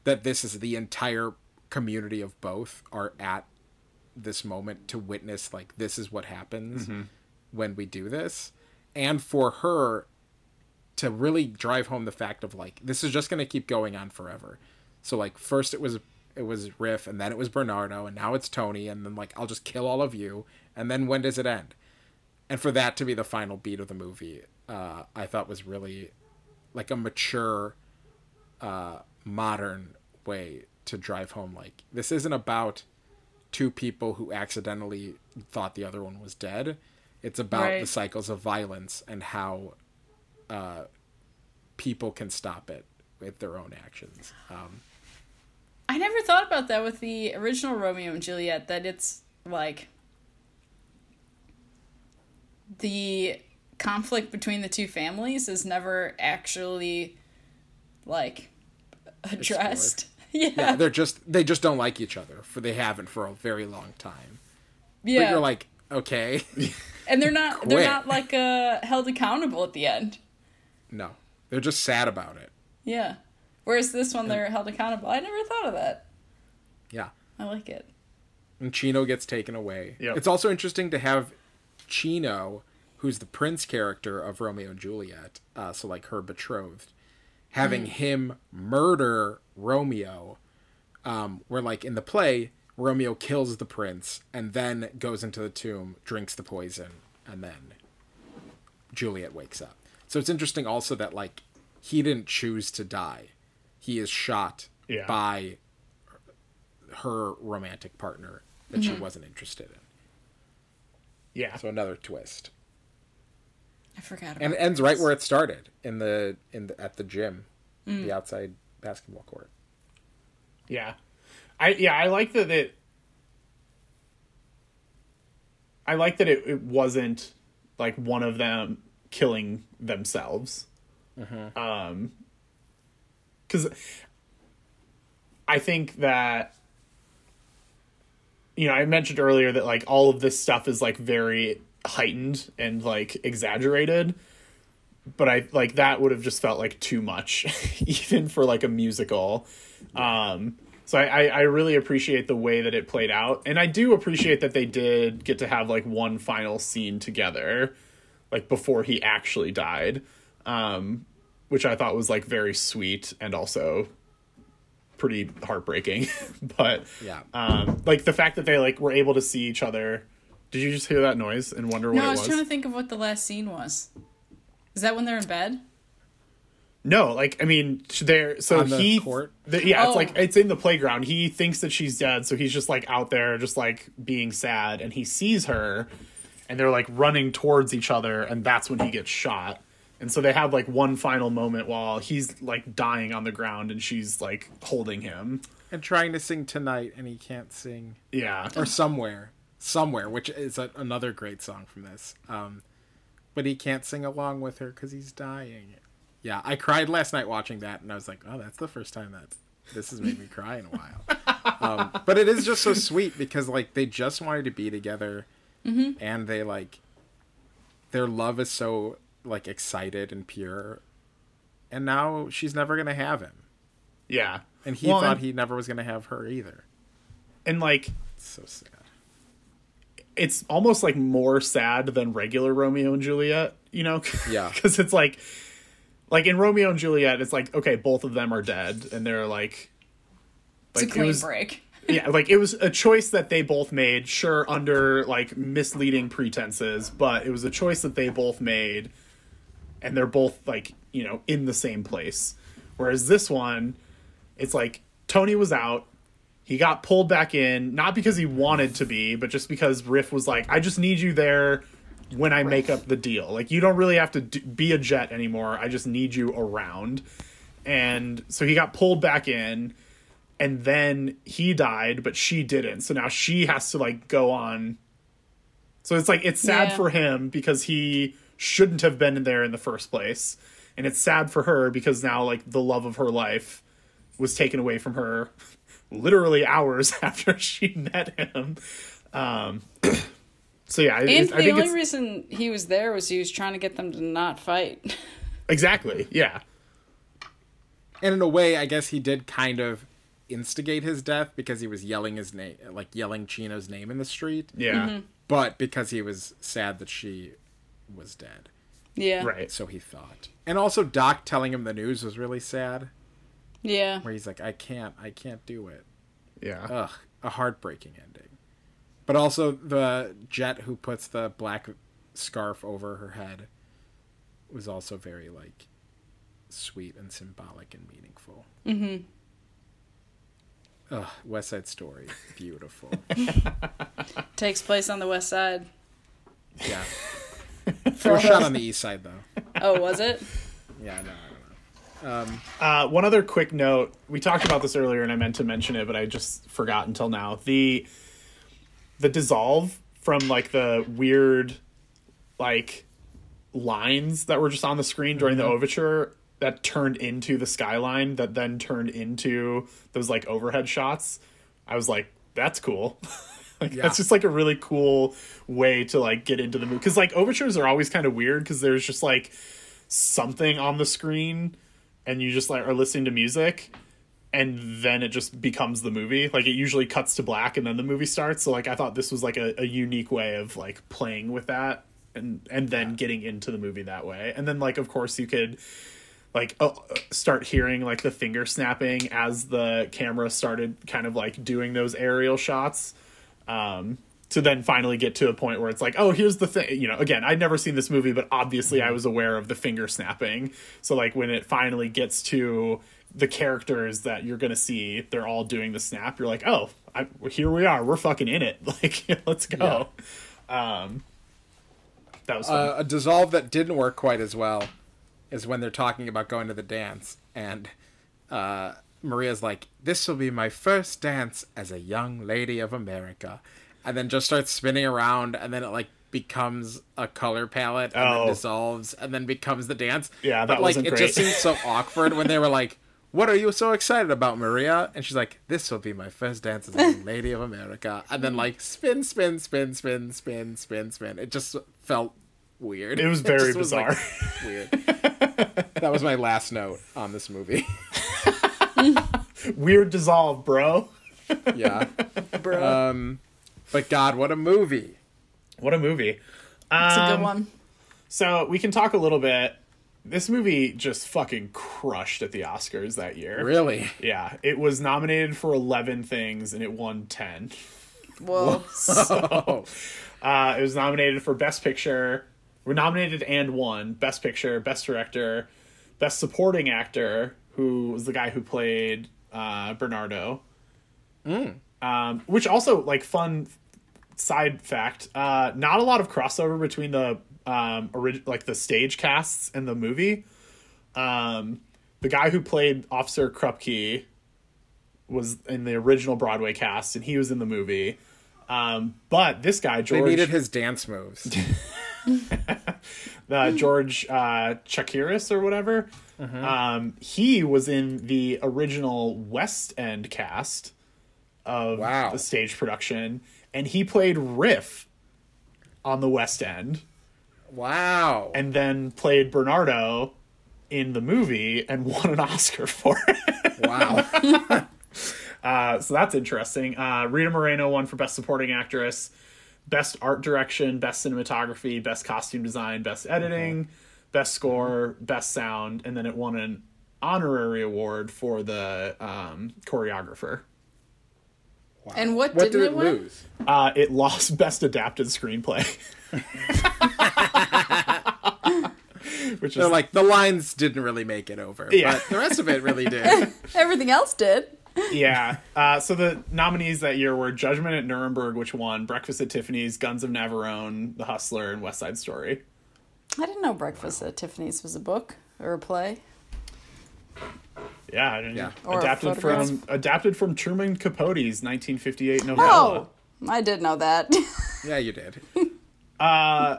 That this is the entire community of both are at this moment to witness like this is what happens mm-hmm. when we do this. And for her to really drive home the fact of like this is just going to keep going on forever so like first it was it was riff and then it was bernardo and now it's tony and then like i'll just kill all of you. And then when does it end? And for that to be the final beat of the movie uh, i thought was really like a mature uh, modern way to drive home like this isn't about two people who accidentally thought the other one was dead. It's about the cycles of violence and how uh, people can stop it with their own actions. Um, I never thought about that with the original Romeo and Juliet, that it's like the conflict between the two families is never actually like addressed. (laughs) Yeah. yeah they're just they just don't like each other for they haven't for a very long time Yeah. but you're like okay (laughs) and they're not they're not like uh held accountable at the end. no they're just sad about it Yeah. Whereas this one they're held accountable. I never thought of that. yeah I like it. and Chino gets taken away. Yep. It's also interesting to have Chino, who's the prince character of Romeo and Juliet, uh, so like her betrothed, having him murder Romeo, um, where like in the play, Romeo kills the prince and then goes into the tomb, drinks the poison, and then Juliet wakes up. So it's interesting also that like he didn't choose to die. He is shot Yeah. by her romantic partner that she mm-hmm. wasn't interested in. Yeah. So another twist. I forgot about And it ends right where it started in the in the, at the gym, mm. the outside basketball court. Yeah. I yeah, I like that it I like that it, it wasn't like one of them killing themselves. Mm-hmm. Um cuz I think that you know, I mentioned earlier that like all of this stuff is like very heightened and like exaggerated but I like that would have just felt like too much, (laughs) even for like a musical. Um, so I, I I really appreciate the way that it played out, and I do appreciate that they did get to have like one final scene together, like before he actually died, um, which I thought was like very sweet and also pretty heartbreaking. (laughs) but Yeah. um, like the fact that they like were able to see each other. Did you just hear that noise and wonder what No, I was? was trying to think of what the last scene was. Is that when they're in bed? No, like I mean, they're so On the he, court? the- yeah, Oh. it's like it's in the playground. He thinks that she's dead, so he's just like out there, just like being sad, and he sees her, and they're like running towards each other, and that's when he gets shot. And so they have like one final moment while he's like dying on the ground, and she's like holding him. And trying to sing tonight, and he can't sing, Yeah, or somewhere, somewhere, which is a, another great song from this. Um, but he can't sing along with her because he's dying. Yeah, I cried last night watching that, and I was like, oh, that's the first time that this has made me cry in a while. (laughs) um, but it is just so sweet because like they just wanted to be together, and they like their love is so like excited and pure, and now she's never gonna have him, yeah. and he Well, thought and- he never was gonna have her either. and like It's so sad. it's almost like more sad than regular Romeo and Juliet, you know? Yeah. (laughs) Because it's like, like in Romeo and Juliet, it's like okay, both of them are dead, and they're like, It's a like, it clean was- break. (laughs) yeah, like it was a choice that they both made, sure, under like misleading pretenses, but it was a choice that they both made, and they're both like you know in the same place. Whereas this one, it's like Tony was out, he got pulled back in, not because he wanted to be, but just because Riff was like, I just need you there when I make up the deal. Like you don't really have to do, be a jet anymore. I just need you around. And so he got pulled back in and then he died, but she didn't. So now she has to like go on. So it's like it's sad Yeah. for him because he shouldn't have been there in the first place, and it's sad for her because now like the love of her life was taken away from her (laughs) literally hours (laughs) after she met him. Um, (clears throat) so yeah, And I the think only it's reason he was there was he was trying to get them to not fight. (laughs) exactly yeah. And in a way, I guess he did kind of instigate his death because he was yelling his name, like yelling Chino's name in the street. Yeah. But because he was sad that she was dead, yeah. Right. so he thought. And also, Doc telling him the news was really sad. Yeah. Where he's like, "I can't, I can't do it." Yeah. Ugh, a heartbreaking ending. But also the jet who puts the black scarf over her head was also very like sweet and symbolic and meaningful. Mm-hmm. Ugh, West Side Story, beautiful. (laughs) (laughs) Takes place on the west side. yeah. (laughs) It was shot on the east side though. Oh, was it? Yeah, no, I don't know. Uh, one other quick note: we talked about this earlier, and I meant to mention it, but I just forgot until now. the The dissolve from like the weird, like lines that were just on the screen during the overture that turned into the skyline that then turned into those like overhead shots. I was like, that's cool. (laughs) (laughs) like Yeah. that's just like a really cool way to like get into the movie. Because like overtures are always kind of weird because there's just like something on the screen and you just like are listening to music and then it just becomes the movie. Like it usually cuts to black and then the movie starts. So like i thought this was like a, a unique way of like playing with that and and then getting into the movie that way. And then like of course you could like oh, start hearing like the finger snapping as the camera started kind of like doing those aerial shots um to then finally get to a point where it's like oh here's the thing you know again i'd never seen this movie but obviously i was aware of the finger snapping. So like when it finally gets to the characters that you're gonna see they're all doing the snap you're like oh I, here we are we're fucking in it. (laughs) Like let's go. Um that was. Uh, a dissolve that didn't work quite as well is when they're talking about going to the dance and uh, Maria's like, "This will be my first dance as a young lady of America," and then just starts spinning around, and then it like becomes a color palette and Oh. then dissolves and then becomes the dance. Yeah, but that like wasn't it just great. seems so (laughs) awkward when they were like. What are you so excited about, Maria? And she's like, "This will be my first dance as a young lady of America." And then like spin, spin, spin, spin, spin, spin, spin. It just felt weird. It was (laughs) very just like, bizarre. weird. that was my last note on this movie. (laughs) (laughs) weird dissolve bro yeah. Bro. Um, but God, what a movie! what a movie it's a um, good one. So we can talk a little bit. This movie just fucking crushed at the Oscars that year. Really? Yeah, it was nominated for 11 things and it won 10. Whoa. Oh, (laughs) Uh, it was nominated for Best Picture. We're nominated and won Best Picture, Best Director, Best Supporting Actor, who was the guy who played uh, Bernardo. Um, which also, like, fun side fact: uh, not a lot of crossover between the um, orig- like the stage casts and the movie. Um, the guy who played Officer Krupke was in the original Broadway cast, and he was in the movie. Um, but this guy they George needed his dance moves. (laughs) (laughs) uh, George uh, Chakiris or whatever. Um, he was in the original West End cast of Wow. the stage production, and he played Riff on the West End, Wow. and then played Bernardo in the movie and (laughs) won an Oscar for it. wow. (laughs) Uh, so that's interesting. Uh, Rita Moreno won for Best Supporting Actress, Best Art Direction, Best Cinematography, Best Costume Design, Best Editing, Best Score, Best Sound, and then it won an honorary award for the um, choreographer. And what, What didn't did it it win? lose? Uh, it lost (laughs) Best Adapted Screenplay. (laughs) Which is They're like the lines didn't really make it over, Yeah. but the rest of it really did. (laughs) Everything else did. yeah. Uh, so the nominees that year were Judgment at Nuremberg, which won, Breakfast at Tiffany's, Guns of Navarone, The Hustler, and West Side Story. I didn't know Breakfast at Tiffany's was a book or a play. Yeah, I didn't- Yeah. Or adapted from adapted from Truman Capote's 1958 novella. Oh, I did know that. (laughs) Yeah, you did. Uh,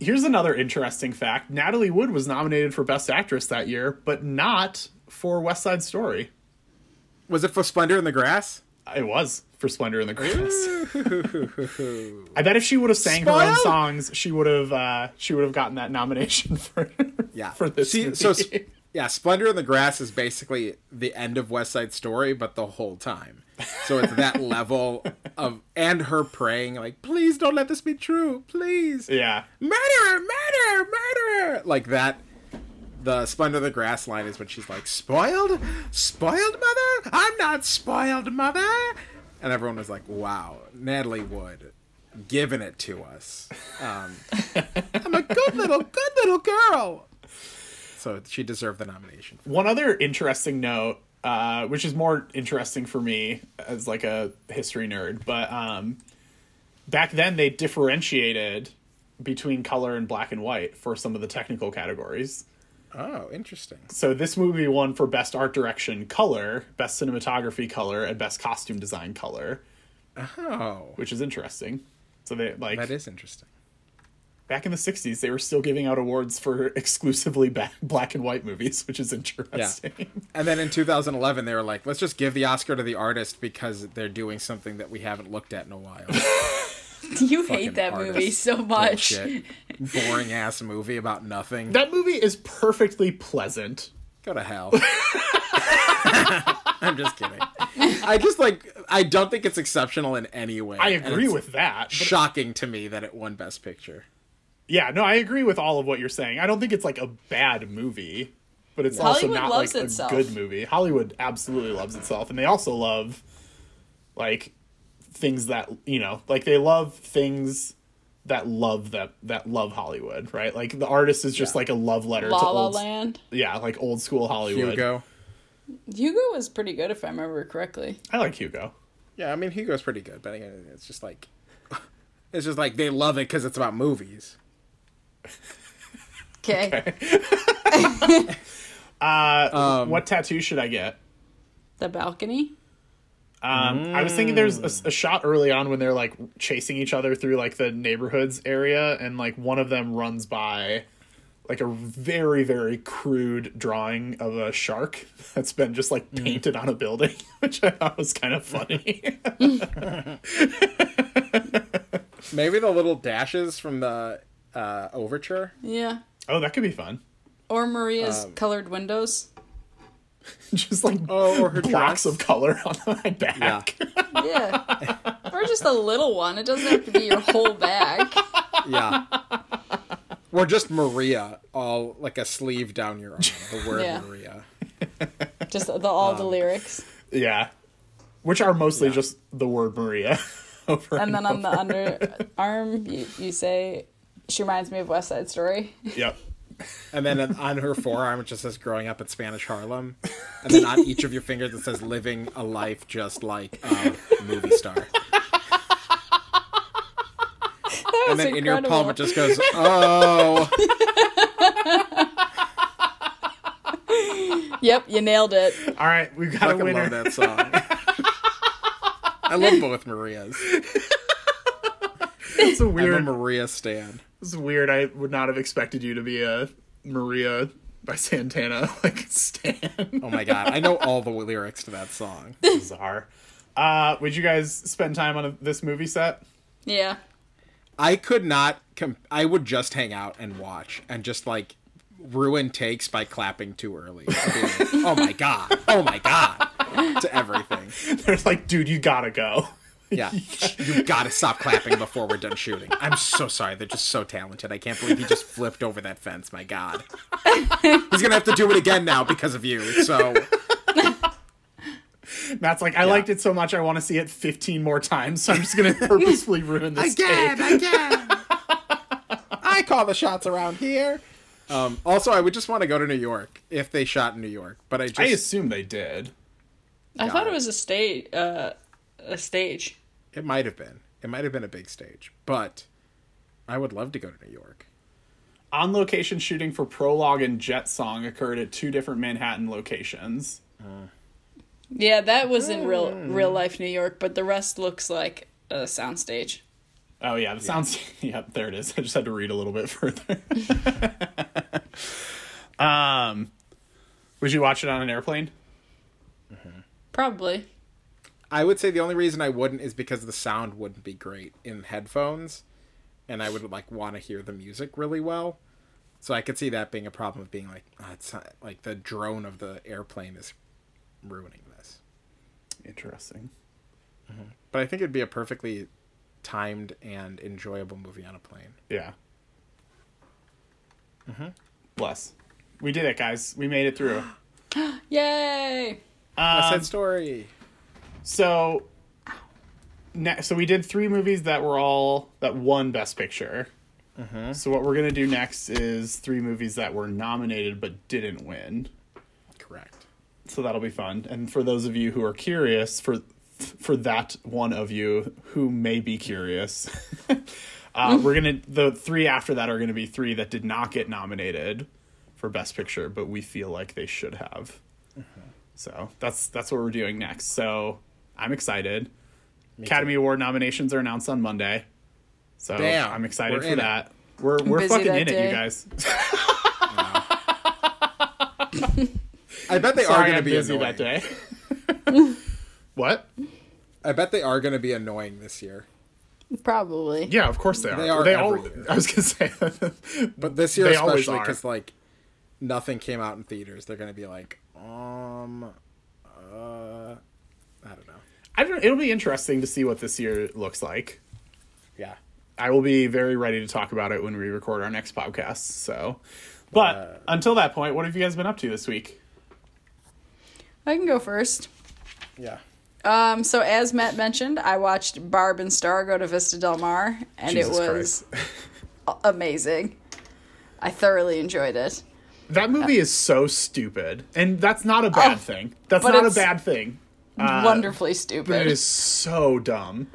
here's another interesting fact: Natalie Wood was nominated for Best Actress that year, but not for West Side Story. Was it for Splendor in the Grass? It was for Splendor in the Grass. (laughs) I bet if she would have sang her own songs, she would have uh, she would have gotten that nomination (laughs) for Yeah. for this See, movie. so yeah, Splendor in the Grass is basically the end of West Side Story, but the whole time. So it's that (laughs) level of and her praying like, please don't let this be true, please. yeah, Murder, murder, murder. Like that. The Splendor of the Grass line is when she's like, spoiled, spoiled mother. I'm not spoiled mother. And everyone was like, wow, Natalie Wood, giving it to us. Um, I'm a good little, good little girl. So she deserved the nomination. One other interesting note, uh, which is more interesting for me as like a history nerd, but um, back then they differentiated between color and black and white for some of the technical categories. Oh, interesting. So this movie won for best art direction color, best cinematography color, and best costume design color, Oh, which is interesting. So they like that is interesting. back in the 60s they were still giving out awards for exclusively ba- black and white movies, which is interesting. Yeah. And then in 2011, they were like, let's just give the Oscar to the artist because they're doing something that we haven't looked at in a while. (laughs) you hate that artist. movie so much. Bullshit. Boring ass movie about nothing. That movie is perfectly pleasant. Go to hell. (laughs) I'm just kidding. I just like I don't think it's exceptional in any way. I agree with that. Shocking to me that it won Best Picture. yeah, no, I agree with all of what you're saying. I don't think it's like a bad movie, but it's also Hollywood not loves like itself. a good movie. Hollywood absolutely loves itself, and they also love like things that you know, like they love things that love that that love Hollywood, right? Like the artist is just Yeah. like a love letter La to La old, Land. yeah, like old school Hollywood. Hugo. Hugo was pretty good if I remember correctly. I like Hugo. Yeah, I mean Hugo's pretty good, but again, it's just like (laughs) it's just like they love it because it's about movies. (laughs) Okay. (laughs) Um, what tattoo should I get? The balcony. Um, I was thinking there's a, a shot early on when they're like chasing each other through like the neighborhoods area, and like one of them runs by like a very very crude drawing of a shark (laughs) that's been just like painted on a building, (laughs) which I thought was kind of funny. (laughs) Maybe the little dashes from the uh, overture. Yeah. oh, that could be fun. Or Maria's Um, colored windows. (laughs) just like Oh, or her blocks dress. of color on (laughs) my back. Yeah. yeah. or just a little one. It doesn't have to be your whole back. Yeah. or just Maria, all like a sleeve down your arm. The word Yeah. Maria. (laughs) Just the, all Um, the lyrics. Yeah, which are mostly just the word Maria. over And then on the over. underarm, you, you say, she reminds me of West Side Story. Yep. And then on her forearm, it just says growing up in Spanish Harlem. And then on each of your fingers, it says living a life just like a movie star. That And was then in your palm, it just goes, oh. Yep, you nailed it. All right, we've got a fucking winner. love that song. I love both Marias. It's a (laughs) I'm a weird. Maria stan. It's weird. I would not have expected you to be a Maria by Santana (laughs) like Stan. Oh my god, I know all the lyrics to that song. (laughs) Bizarre. Uh, would you guys spend time on a, this movie set? Yeah. I could not. Com- I would just hang out and watch and just like ruin takes by clapping too early. I'd like, oh my god! Oh my god! To everything. They're like, dude, you gotta go. (laughs) Yeah, you gotta stop clapping before we're done shooting. I'm so sorry. They're just so talented. I can't believe he just flipped over that fence. My god. He's gonna have to do it again now because of you. So Matt's like, I liked it so much, I want to see it 15 more times, so I'm just gonna (laughs) purposefully ruin this again, tape. again. I call the shots around here. Um, also, I would just want to go to New York if they shot in New York, but I just I assume they did. I thought it. it was a state. Uh, a stage. it might have been. It might have been a big stage, but I would love to go to New York. On location shooting for Prologue and Jet Song occurred at two different Manhattan locations. Yeah, that was in real real life New York, but the rest looks like a soundstage. Oh yeah, the sounds. (laughs) Yeah, there it is. I just had to read a little bit (laughs) further. (laughs) um, would you watch it on an airplane? Probably. I would say the only reason I wouldn't is because the sound wouldn't be great in headphones, and I would like want to hear the music really well. So I could see that being a problem of being like, oh, it's not, like the drone of the airplane is ruining this. Interesting. But I think it'd be a perfectly timed and enjoyable movie on a plane. Yeah. Mm-hmm. Bless. We did it, guys. We made it through. (gasps) Yay! West Um, Side Story. So, ne- so we did three movies that were all that won Best Picture. So what we're gonna do next is three movies that were nominated but didn't win. Correct. So that'll be fun. And for those of you who are curious, for for that one of you who may be curious, (laughs) uh, we're gonna the three after that are gonna be three that did not get nominated for Best Picture, but we feel like they should have. So that's that's what we're doing next. So I'm excited. Academy Award nominations are announced on Monday. So Damn, I'm excited we're for in it. that. We're we're busy fucking that in it, you guys. (laughs) (laughs) I bet they are going to I'm be busy annoying. that day. (laughs) what? I bet they are going to be annoying this year. Probably. Yeah, of course they are. They are They every all. year. I was gonna say, But this year They especially because like nothing came out in theaters, they're going to be like, um, uh, I don't know. I don't. It'll be interesting to see what this year looks like. Yeah. I will be very ready to talk about it when we record our next podcast. So, but Uh, until that point, what have you guys been up to this week? I can go first. Yeah. Um, so as Matt mentioned, I watched Barb and Star go to Vista Del Mar, and Jesus it was amazing. I thoroughly enjoyed it. That movie is so stupid, and that's not a bad Oh, thing. That's not a bad thing. Uh, Wonderfully But stupid. it is so dumb.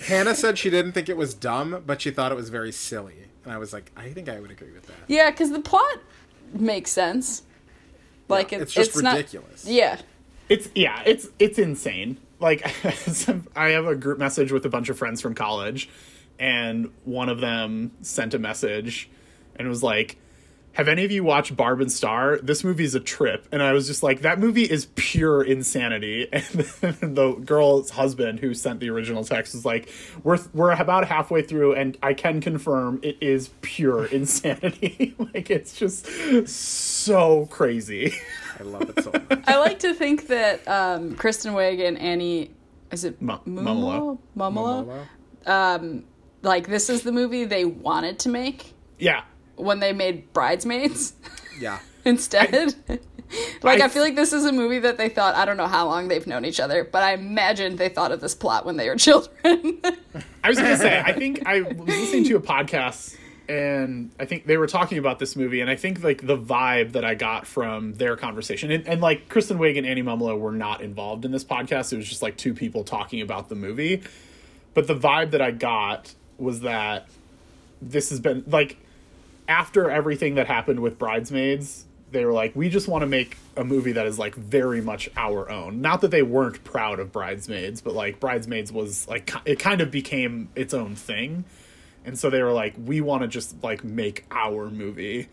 Hannah said she didn't think it was dumb, but she thought it was very silly. And I was like, I think I would agree with that. Yeah, because the plot makes sense. Like Yeah, it, it's just not- ridiculous. yeah, It's yeah, it's it's insane. Like (laughs) I have a group message with a bunch of friends from college and one of them sent a message and was like have any of you watched Barb and Star? This movie is a trip. And I was just like, that movie is pure insanity. (laughs) And the girl's husband who sent the original text was like, we're, we're about halfway through and I can confirm it is pure (laughs) insanity. (laughs) like, it's just so crazy. I love it so much. I like to think that um, Kristen Wiig and Annie, is it Mu- Mumolo? Mumolo? Momoa? Like this is the movie they wanted to make Yeah. When they made Bridesmaids Yeah. (laughs) instead. (laughs) like I, I- feel like this is a movie that they thought I don't know how long they've known each other, but I imagine they thought of this plot when they were (laughs) children. I was gonna say, I think I was listening to a podcast and I think they were talking about this movie, and I think like the vibe that I got from their conversation, and, and like Kristen Wiig and Annie Mumolo were not involved in this podcast. It was just like two people talking about the movie. But the vibe that I got was that this has been like after everything that happened with Bridesmaids, they were like, we just want to make a movie that is like very much our own. Not that they weren't proud of Bridesmaids, but like Bridesmaids was like it kind of became its own thing. And so they were like, we want to just like make our movie.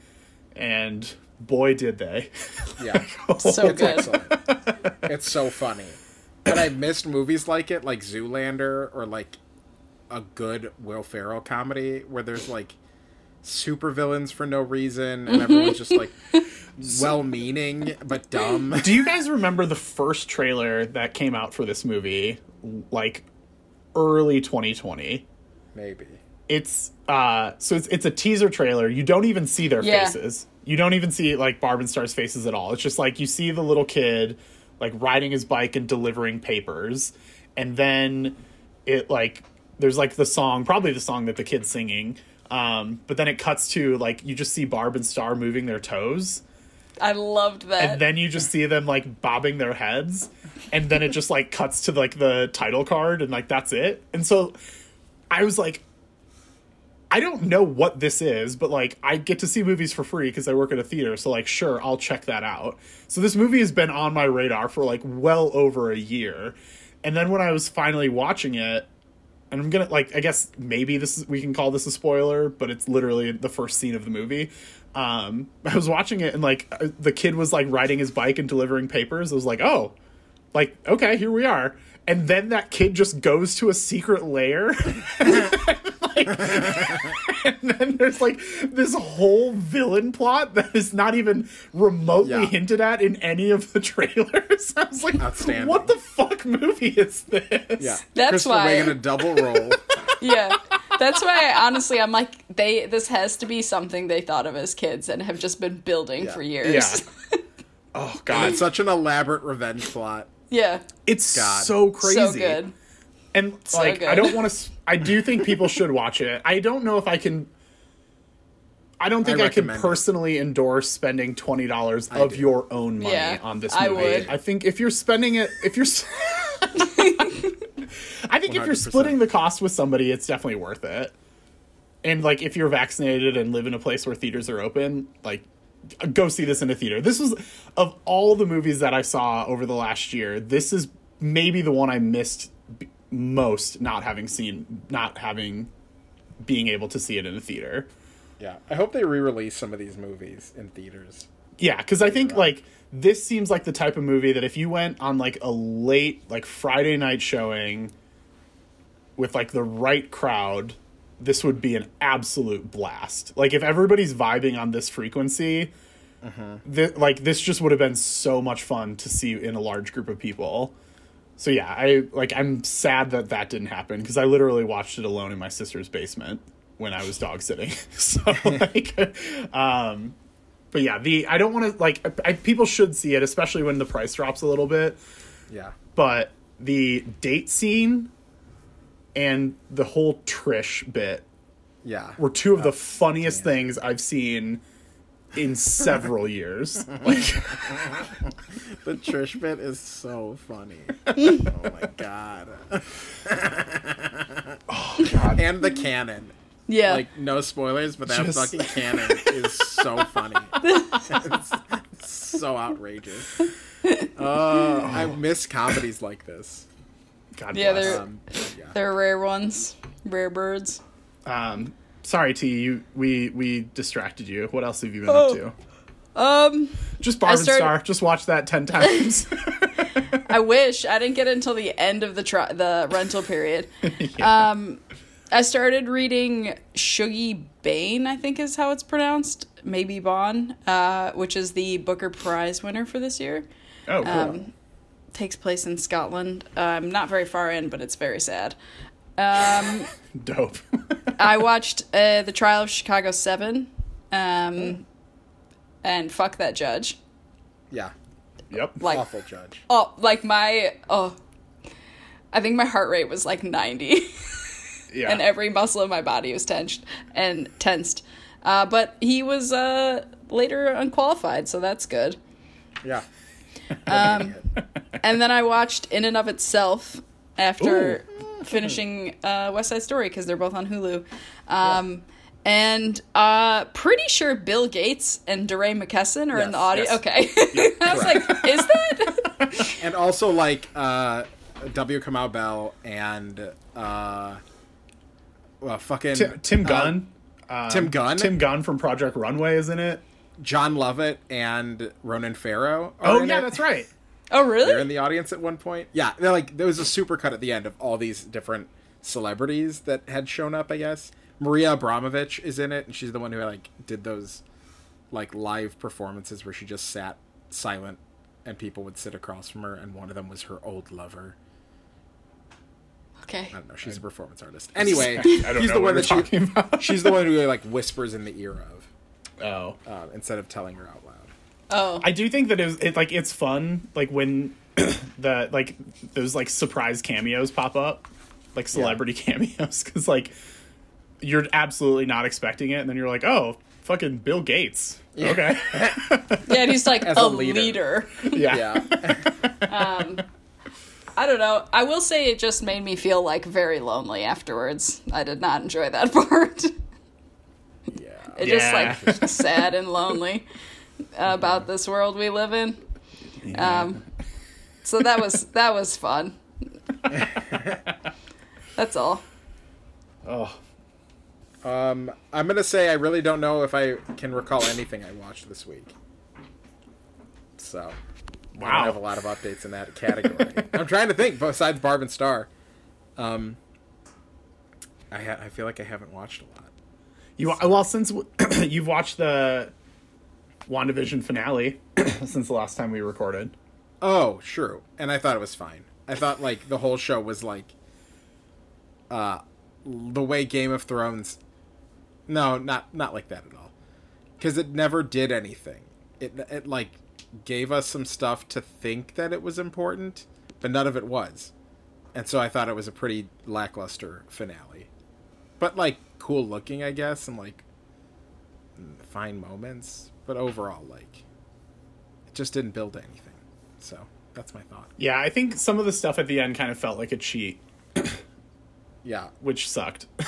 And boy did they. Yeah. (laughs) so (laughs) It's good. excellent. It's so funny. And I missed movies like it, like Zoolander or like a good Will Ferrell comedy where there's like supervillains for no reason and everyone's just like (laughs) well meaning but dumb. Do you guys remember the first trailer that came out for this movie like early 2020? Maybe. it's uh so it's it's a teaser trailer you don't even see their Yeah. faces you don't even see like barb and star's faces at all it's just like you see the little kid like riding his bike and delivering papers and then it like there's like the song probably the song that the kid's singing um but then it cuts to like you just see barb and star moving their toes I loved that. and then you just see them like bobbing their heads and then it just like cuts to like the title card and like that's it and so i was like I don't know what this is, but like I get to see movies for free because I work at a theater. So like, sure, I'll check that out. So this movie has been on my radar for like well over a year, and then when I was finally watching it, and I'm gonna like I guess maybe this is we can call this a spoiler, but it's literally the first scene of the movie. Um, (laughs) I was watching it and like uh, the kid was like riding his bike and delivering papers. I was like, oh, like okay, here we are. And then that kid just goes to a secret lair. (laughs) (laughs) like, (laughs) and then there's like this whole villain plot that is not even remotely Yeah. hinted at in any of the (laughs) trailers. I was like, Outstanding. what the fuck movie is this? Yeah, That's why. Christopher why- Wagon a double role. (laughs) yeah that's why I, honestly i'm like they this has to be something they thought of as kids and have just been building Yeah. for years Yeah. Oh god, it's such an elaborate revenge plot. yeah it's God. so crazy. so good And So like, I don't want to. I do think people should watch it. I don't know if I can. I don't think I I, can recommend it. personally endorse spending twenty dollars of do. your own money Yeah, on this I movie. would. I think if you're spending it, if you're, (laughs) I think if you're splitting the cost with somebody, it's definitely worth it. And like, if you're vaccinated and live in a place where theaters are open, like, go see this in a theater. This was of all the movies that I saw over the last year. This is maybe the one I missed b- most, not having seen, not having, being able to see it in a theater. Yeah, I hope they re-release some of these movies in theaters. Yeah, because I think like this seems like the type of movie that if you went on like a late like Friday night showing with like the right crowd, this would be an absolute blast. Like if everybody's vibing on this frequency, mm-hmm. thi- like this just would have been so much fun to see in a large group of people. So yeah, I like I'm sad that that didn't happen because I literally watched it alone in my sister's basement when I was dog sitting. (laughs) so like, (laughs) um, but yeah, the I don't want to like I, people should see it, especially when the price drops a little bit. Yeah, But the date scene and the whole Trish bit yeah. were two of the funniest things I've seen in several years. (laughs) Like, (laughs) The Trish bit is so funny. oh my god. God, And the cannon. yeah Like no spoilers, but that Just- fucking (laughs) cannon is so funny. it's so outrageous. Uh, I miss comedies like this. God Yeah, bless. they're- Um, yeah. they're rare ones rare birds Um, sorry, T. You we we distracted you. What else have you been Oh. up to? um Just Barb and started- Star. Just watch that ten times. (laughs) (laughs) I wish I didn't get until the end of the tri- the rental period. (laughs) Um, I started reading Shuggie Bain, I think is how it's pronounced, maybe Bon, uh, which is the Booker Prize winner for this year. oh, cool. Um, takes place in Scotland. Um, not very far in, but it's very sad. Um, (laughs) Dope. (laughs) I watched uh, the Trial of Chicago Seven, um, and fuck that judge. yeah. yep. Like Awful judge. Oh, like my oh, I think my heart rate was like ninety, (laughs) yeah. and every muscle in my body was tensed and tensed. Uh, but he was uh, later unqualified, so that's good. Yeah. Um, and then I watched In and of Itself after finishing uh, West Side Story because they're both on Hulu. Um, And uh, pretty sure Bill Gates and DeRay McKesson are in the audience. yes. Okay, (laughs) I was like, is that? (laughs) and also like uh W. Kamau Bell and uh well fucking Tim, Tim uh, Gunn. Um, Tim Gunn? Tim Gunn from Project Runway, isn't it? Jon Lovett and Ronan Farrow. are Oh in yeah, it. that's right. Oh, really? They're in the audience at one point. Yeah, they're like there was a super cut at the end of all these different celebrities that had shown up. I guess Maria Abramović is in it, and she's the one who like did those like live performances where she just sat silent and people would sit across from her, and one of them was her old lover. Okay. I don't know. She's a performance artist. Anyway, (laughs) I don't know the what one you're that she, talking about. she's the one who like whispers in the ear of Oh, uh, instead of telling her out loud. Oh, I do think that it's it like it's fun like when (clears throat) the like those like surprise cameos pop up, like celebrity (laughs) cameos, because like you're absolutely not expecting it, and then you're like, oh, fucking Bill Gates. Okay, (laughs) yeah, and he's like (laughs) As a, a leader. leader. yeah. Yeah, um, I don't know. I will say it just made me feel like very lonely afterwards. I did not enjoy that part. It's Yeah. just like sad and lonely about this world we live in. Um, so that was (laughs) that was fun. That's all. oh, Um, I'm gonna say I really don't know if I can recall anything I watched this week. So, wow. I don't have a lot of updates in that category. (laughs) I'm trying to think besides Barb and Star. Um, I ha- I feel like I haven't watched a lot. You well since (clears throat) you've watched the WandaVision finale (clears throat) since the last time we recorded. Oh, true. And I thought it was fine. I thought like the whole show was like uh the way Game of Thrones No, not not like that at all. Cuz it never did anything. It it like gave us some stuff to think that it was important, but none of it was. And so I thought it was a pretty lackluster finale. But like cool looking, I guess, and like fine moments, but overall like it just didn't build anything. So, that's my thought. Yeah, I think some of the stuff at the end kind of felt like a cheat, (coughs) Yeah. which sucked. (laughs)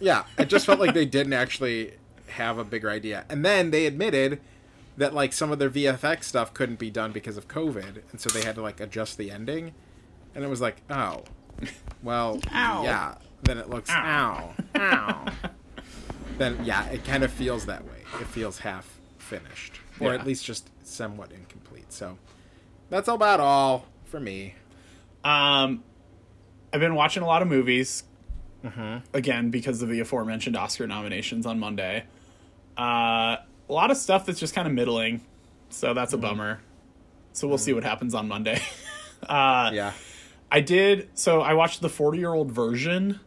Yeah, it just felt like they didn't actually have a bigger idea. And then they admitted that like some of their VFX stuff couldn't be done because of COVID, and so they had to like adjust the ending. And it was like, oh, well, Ow. yeah. Then it looks, ow, ow. (laughs) then yeah, it kind of feels that way. It feels half finished, or Yeah. at least just somewhat incomplete. So that's about all for me. Um, I've been watching a lot of movies. Again, because of the aforementioned Oscar nominations on Monday. Uh, a lot of stuff that's just kind of middling, so that's a bummer. So we'll see what happens on Monday. (laughs) uh, Yeah. I did. So I watched the 40 year old version,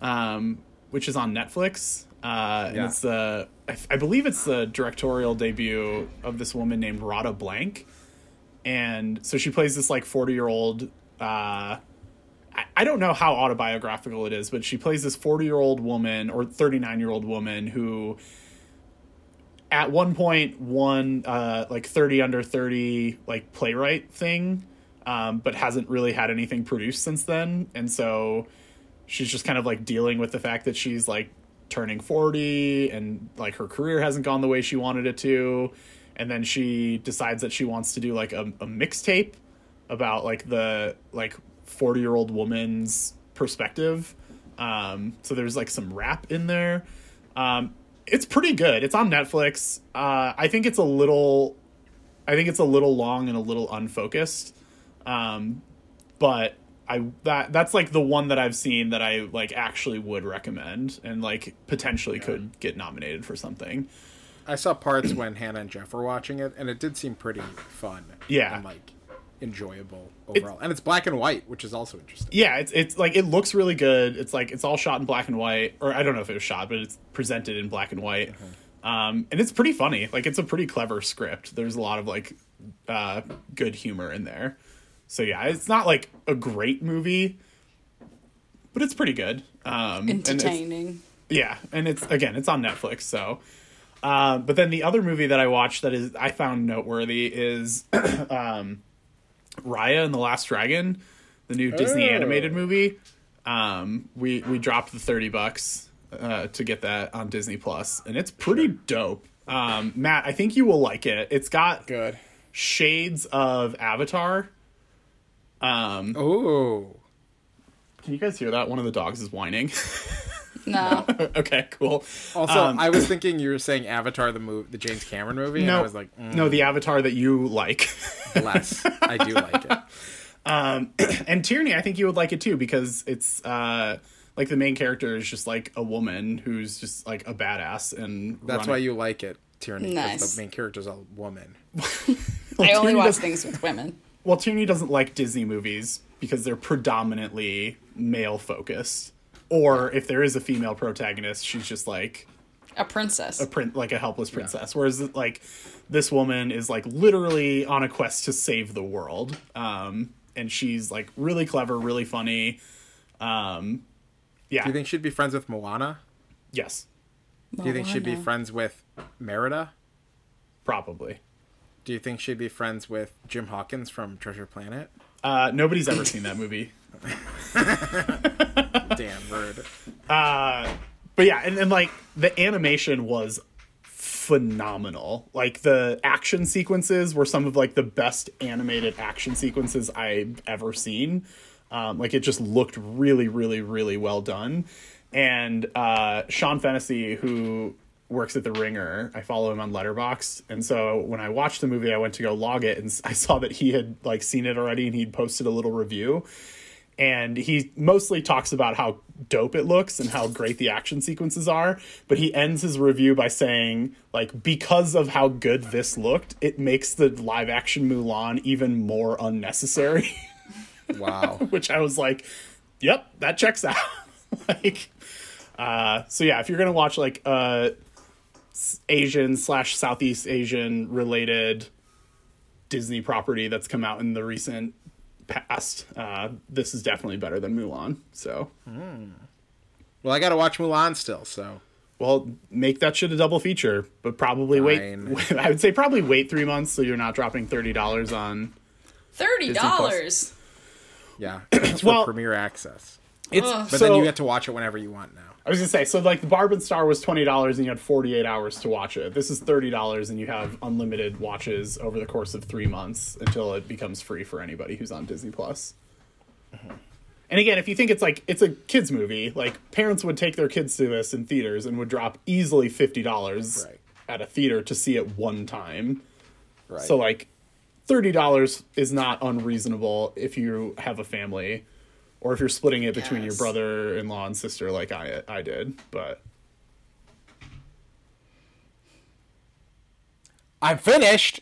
um, which is on Netflix. Uh, and Yeah. it's the, I, I believe it's the directorial debut of this woman named Radha Blank. And so she plays this like 40 year old, uh, I, I don't know how autobiographical it is, but she plays this 40 year old woman or 39 year old woman who at one point won uh, like 30 under 30 like playwright thing um, but hasn't really had anything produced since then and so she's just kind of like dealing with the fact that she's like turning 40 and like her career hasn't gone the way she wanted it to. And then she decides that she wants to do like a, a mixtape about like the like 40 year old woman's perspective. Um, so there's like some rap in there. Um, it's pretty good. It's on netflix. Uh, i think it's a little i think it's a little long and a little unfocused. Um, but I that that's like the one that I've seen that I like actually would recommend and like potentially could get nominated for something. I saw parts when Hannah and Jeff were watching it, and it did seem pretty fun. Yeah. And like enjoyable overall. and it's black and white, which is also interesting. Yeah, it's it's like it looks really good. It's like it's all shot in black and white, or I don't know if it was shot, but it's presented in black and white. Um, and it's pretty funny. Like it's a pretty clever script. There's a lot of like uh, good humor in there. So yeah, it's not like a great movie, but it's pretty good. Um, and Entertaining. Yeah, and it's again, it's on Netflix. So, uh, but then the other movie that I watched that is I found noteworthy is (clears throat) um, Raya and the Last Dragon, the new Disney Oh. animated movie. Um, we we dropped the thirty bucks uh, to get that on Disney Plus, and it's pretty dope. Um, Matt, I think you will like it. It's got Good. shades of Avatar. Um, Oh. can you guys hear that? One of the dogs is whining. (laughs) No. (laughs) okay, cool. Also, Um, I was thinking you were saying Avatar, the movie, the James Cameron movie, and no, I was like, mm, no, the Avatar that you like. less. (laughs) I do like it. (clears throat) and Tierney, I think you would like it too because it's uh like the main character is just like a woman who's just like a badass and That's running- why you like it, Tierney. because Nice. The main character's a woman. I only Tierney watch does- things with women. Well, Tierney doesn't like Disney movies because they're predominantly male focused. Or if there is a female protagonist, she's just like A princess. a print like a helpless princess. Whereas like this woman is like literally on a quest to save the world. Um and she's like really clever, really funny. Um yeah. Do you think she'd be friends with Moana? yes, Do you think she'd be friends with Merida? probably. Do you think she'd be friends with Jim Hawkins from Treasure Planet? Uh, nobody's ever seen that movie. (laughs) Damn, rude. Uh, but yeah, and, and like the animation was phenomenal. Like the action sequences were some of like the best animated action sequences I've ever seen. Um, like it just looked really, really, really well done. And uh, Sean Fennessy, who works at the Ringer, I follow him on Letterboxd, and so when I watched the movie, I went to go log it, and (laughs) I saw that he had like seen it already, and he'd posted a little review. And he mostly talks about how dope it looks and how great the action sequences are but he ends his review by saying like because of how good this looked it makes the live action mulan even more unnecessary. (laughs) Wow. (laughs) which i was like yep that checks out. Like uh so yeah if you're gonna watch like uh asian slash southeast asian related disney property that's come out in the recent past uh this is definitely better than mulan so well, I got to watch Mulan still, so well make that shit a double feature but probably wait (laughs) i would say probably wait three months so you're not dropping $30 on Thirty dollars. yeah. It's (coughs) for Well- Premiere Access. it's But so, then you get to watch it whenever you want now. I was gonna say, so like the Barb and Star was twenty dollars and you had forty eight hours to watch it. This is thirty dollars and you have unlimited watches over the course of three months until it becomes free for anybody who's on Disney Plus. Mm-hmm. And again, if you think it's like it's a kids movie, like parents would take their kids to this in theaters and would drop easily fifty dollars Right. at a theater to see it one time. Right. So like thirty dollars is not unreasonable if you have a family, or if you're splitting it between your brother-in-law and sister, like I I did. But I'm finished.